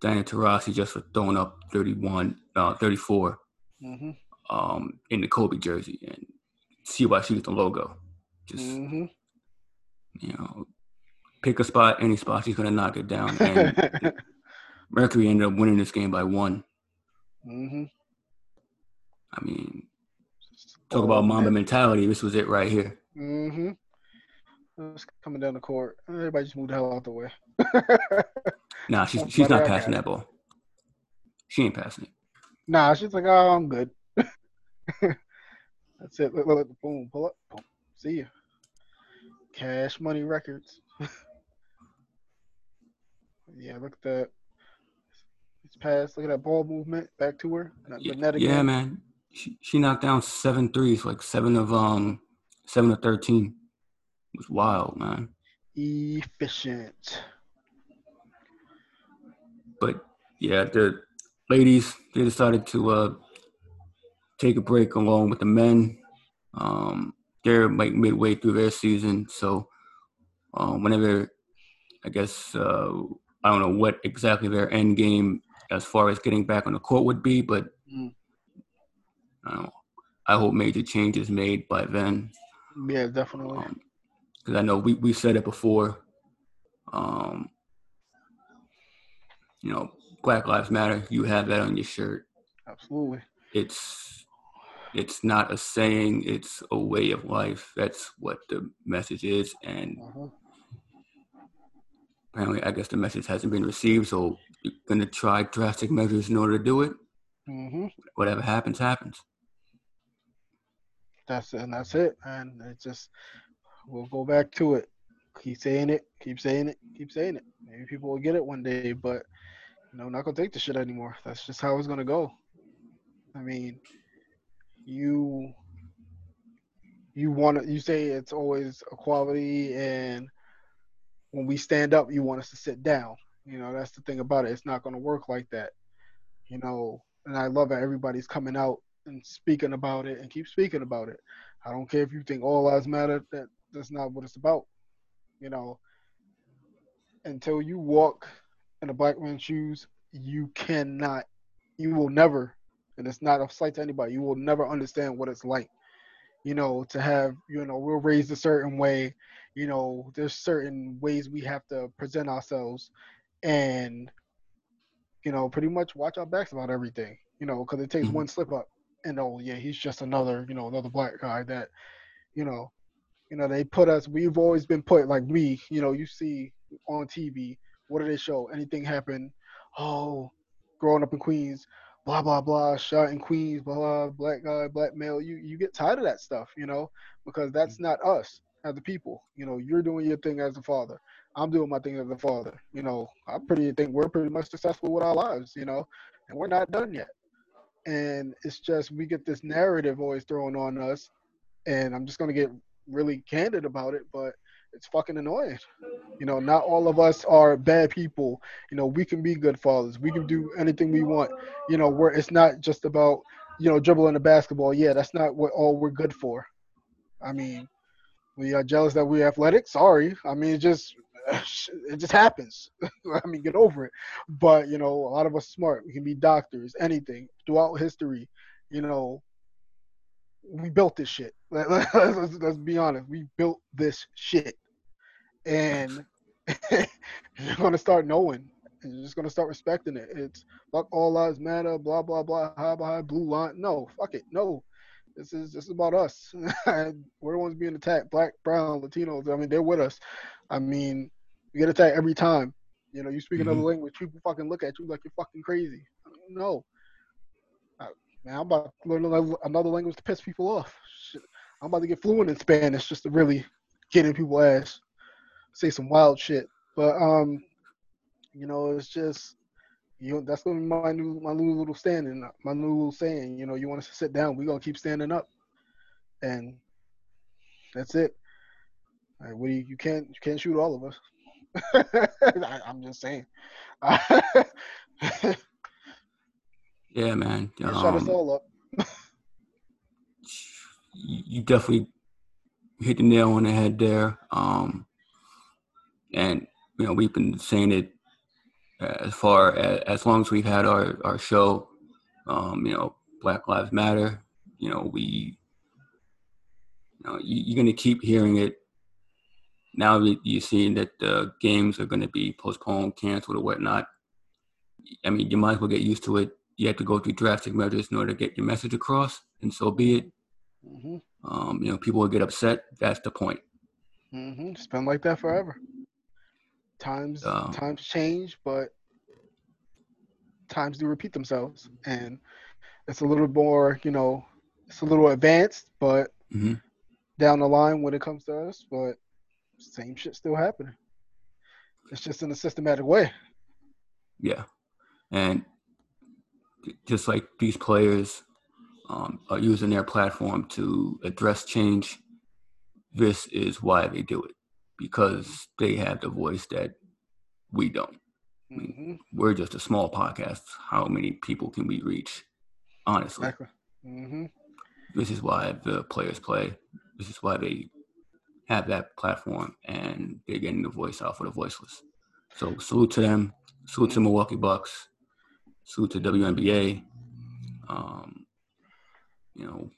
Diana Taurasi, just for throwing up 31, uh, 34 Mm-hmm. um, in the Kobe jersey, and see why she was the logo. Just Mm-hmm. you know, pick a spot, any spot, she's gonna knock it down. And [laughs] Mercury ended up winning this game by one. mm-hmm. I mean, talk about Mamba mentality. This was it right here. Mm-hmm. It's coming down the court. Everybody just moved the hell out the way. [laughs] Nah, she's she's not passing that ball. She ain't passing it. Nah, she's like, oh, I'm good. [laughs] That's it. Look, look, look, boom, pull up, boom. See you. Cash Money Records. Yeah, look at that. It's passed. Look at that ball movement. Back to her. Net Yeah, man. She she knocked down seven threes, like seven of um seven of thirteen. It was wild, man. Efficient. But yeah, the ladies they decided to uh take a break along with the men. Um, they're like midway through their season, so um, whenever I guess uh, I don't know what exactly their end game as far as getting back on the court would be, but Mm. I don't know. I hope major changes made by then. Yeah, definitely. because I know we we said it before. Um, you know, Black Lives Matter. You have that on your shirt. Absolutely. It's it's not a saying. It's a way of life. That's what the message is, and Uh-huh. Apparently, I guess the message hasn't been received. So you're gonna try drastic measures in order to do it. hmm Whatever happens, happens. That's and that's it. And it just we'll go back to it. Keep saying it, keep saying it, keep saying it. Maybe people will get it one day, but you know, not gonna take the shit anymore. That's just how it's gonna go. I mean, you you want to you say it's always equality and when we stand up you want us to sit down. You know that's the thing about it. It's not going to work like that you know. And i love that everybody's coming out and speaking about it and keep speaking about it. I don't care if you think all lives matter that that's not what it's about you know. Until you walk in a black man's shoes you cannot you will never and it's not a slight to anybody you will never understand what it's like you know to have you know we're raised a certain way you know there's certain ways we have to present ourselves and you know pretty much watch our backs about everything you know because it takes Mhm. one slip up and oh yeah he's just another you know another black guy that you know you know they put us we've always been put like me you know you see on tv what do they show? Anything happen? Oh growing up in queens blah blah blah shot in queens blah blah black guy black male you you get tired of that stuff you know because that's not us as the people. You know you're doing your thing as a father. I'm doing my thing as a father. You know i pretty think we're pretty much successful with our lives you know and we're not done yet. And it's just we get this narrative always thrown on us and i'm just going to get really candid about it but it's fucking annoying. You know not all of us are bad people. You know we can be good fathers. We can do anything we want. You know where it's not just about you know dribbling the basketball. Yeah that's not what all we're good for. I mean we are jealous that we're athletic. Sorry. I mean it just [laughs] it just happens. [laughs] I mean get over it. But you know a lot of us smart. We can be doctors anything throughout history you know we built this shit. [laughs] Let- let's, let's, let's be honest. We built this shit. And you're gonna start knowing. You're just gonna start respecting it. It's fuck all lives matter blah blah blah high behind blue line. No fuck it. No this is this is about us. [laughs] We're the ones being attacked black brown latinos. I mean they're with us. I mean you get attacked every time. You know you speak another Mhm. language people fucking look at you like you're fucking crazy. No Uh, man i'm about to learn another, another language to piss people off. Shit. i'm about to get fluent in spanish just to really get in people's ass say some wild shit. But um you know it's just you know, that's gonna be my new my new little standing, my new little saying. You know, you want us to sit down, we're gonna keep standing up, and that's it. Like, what do you, you can't you can't shoot all of us. [laughs] I, I'm just saying. [laughs] Yeah, man. You shut us Um, all up. you definitely hit the nail on the head there. Um, and you know, we've been saying it as far as, as long as we've had our, our show. Um, you know, Black Lives Matter. You know, we, you know, you, you're gonna keep hearing it. Now that you're seeing that the games are going to be postponed, canceled, or whatnot, I mean, you might as well get used to it. You have to go through drastic measures in order to get your message across, and so be it. hmm Um, you know, people will get upset. That's the point. hmm It's been like that forever. Times Um, times change, but times do repeat themselves, and it's a little more, you know, it's a little advanced, but hmm down the line when it comes to us, but same shit still happening. It's just in a systematic way. Yeah, and just like these players um, are using their platform to address change, this is why they do it because they have the voice that we don't. hmm We're just a small podcast. How many people can we reach? Honestly, Exactly. hmm this is why the players play. This is why they have that platform and they're getting the voice out for the voiceless. So salute to them. Salute to Milwaukee Bucks. Salute to WNBA. Um, you know,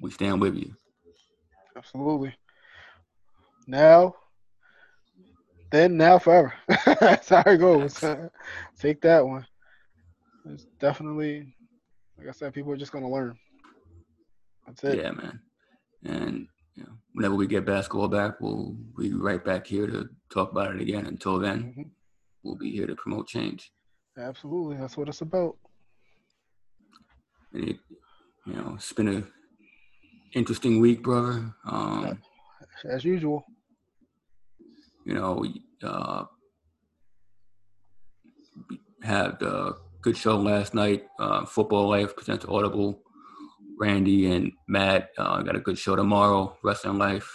we stand with you. Absolutely. Now, then, now, forever. [laughs] That's how it goes. [laughs] Take that one. It's definitely, like I said, people are just gonna learn. That's it. Yeah, man. And you know, whenever we get basketball back, we'll be right back here to talk about it again. Until then, Mhm. we'll be here to promote change. Absolutely. That's what it's about. And it, you know, it's been a interesting week, brother. Um, As usual. You know, uh, we had a good show last night. Uh, Football Life presents Audible. Randy and Matt uh, got a good show tomorrow. Wrestling Life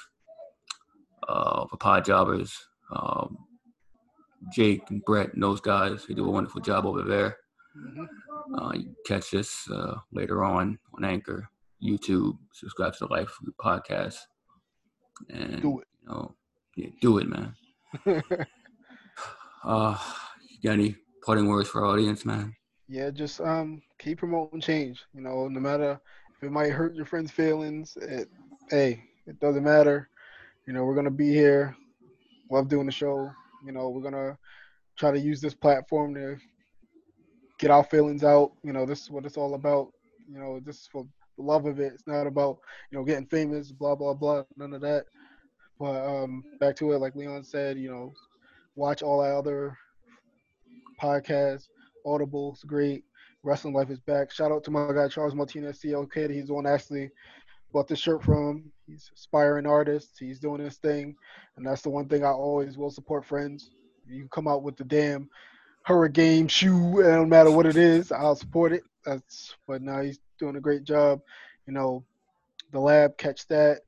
uh, for Pod Jobbers. Um, Jake and Brett and those guys, they do a wonderful job over there. Mhm. Uh, you catch this uh, later on on Anchor, YouTube. Subscribe to the Life podcast, and Do it. You know, yeah, do it, man. [laughs] Uh, you got any parting words for our audience, man? yeah, just um keep promoting change. You know, no matter if it might hurt your friends' feelings, it hey, it doesn't matter. You know, we're gonna be here. Love doing the show. You know, we're gonna try to use this platform to get our feelings out. You know, this is what it's all about. You know, this is for the love of it. It's not about, you know, getting famous, blah blah blah, none of that. But um back to it, like Leon said, you know, watch all our other podcasts. Audible's great. Wrestling Life is back. Shout out to my guy Charles Martinez, CLK. He's the one that actually bought this shirt from. He's aspiring artist. He's doing his thing, and that's the one thing I always will support. Friends, you come out with the damn hurricane shoe, it don't matter what it is, I'll support it. That's but now he's doing a great job. You know, the lab catch that.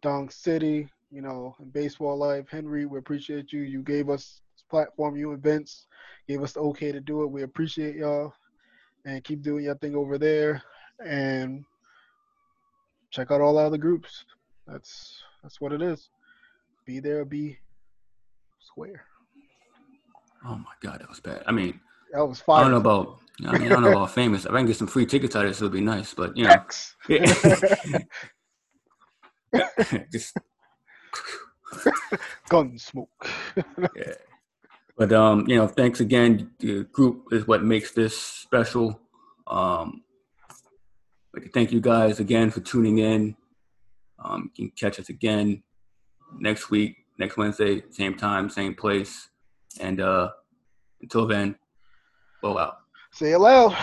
Dong City, you know, and baseball life. Henry, we appreciate you. You gave us this platform. You and Vince gave us the okay to do it. We appreciate y'all and keep doing your thing over there and check out all the other groups. That's that's what it is. Be there, be square. Oh my God, that was bad. I mean, That was fire. I don't know about. I mean, I don't know about [laughs] famous. If I can get some free tickets out of this, it would be nice. But you know, X. [laughs] just Gunsmoke. yeah. But um, you know, thanks again. The group is what makes this special. Um, thank you guys again for tuning in. Um, you can catch us again next week, next Wednesday, same time, same place. And uh, until then, blow out. Say it loud.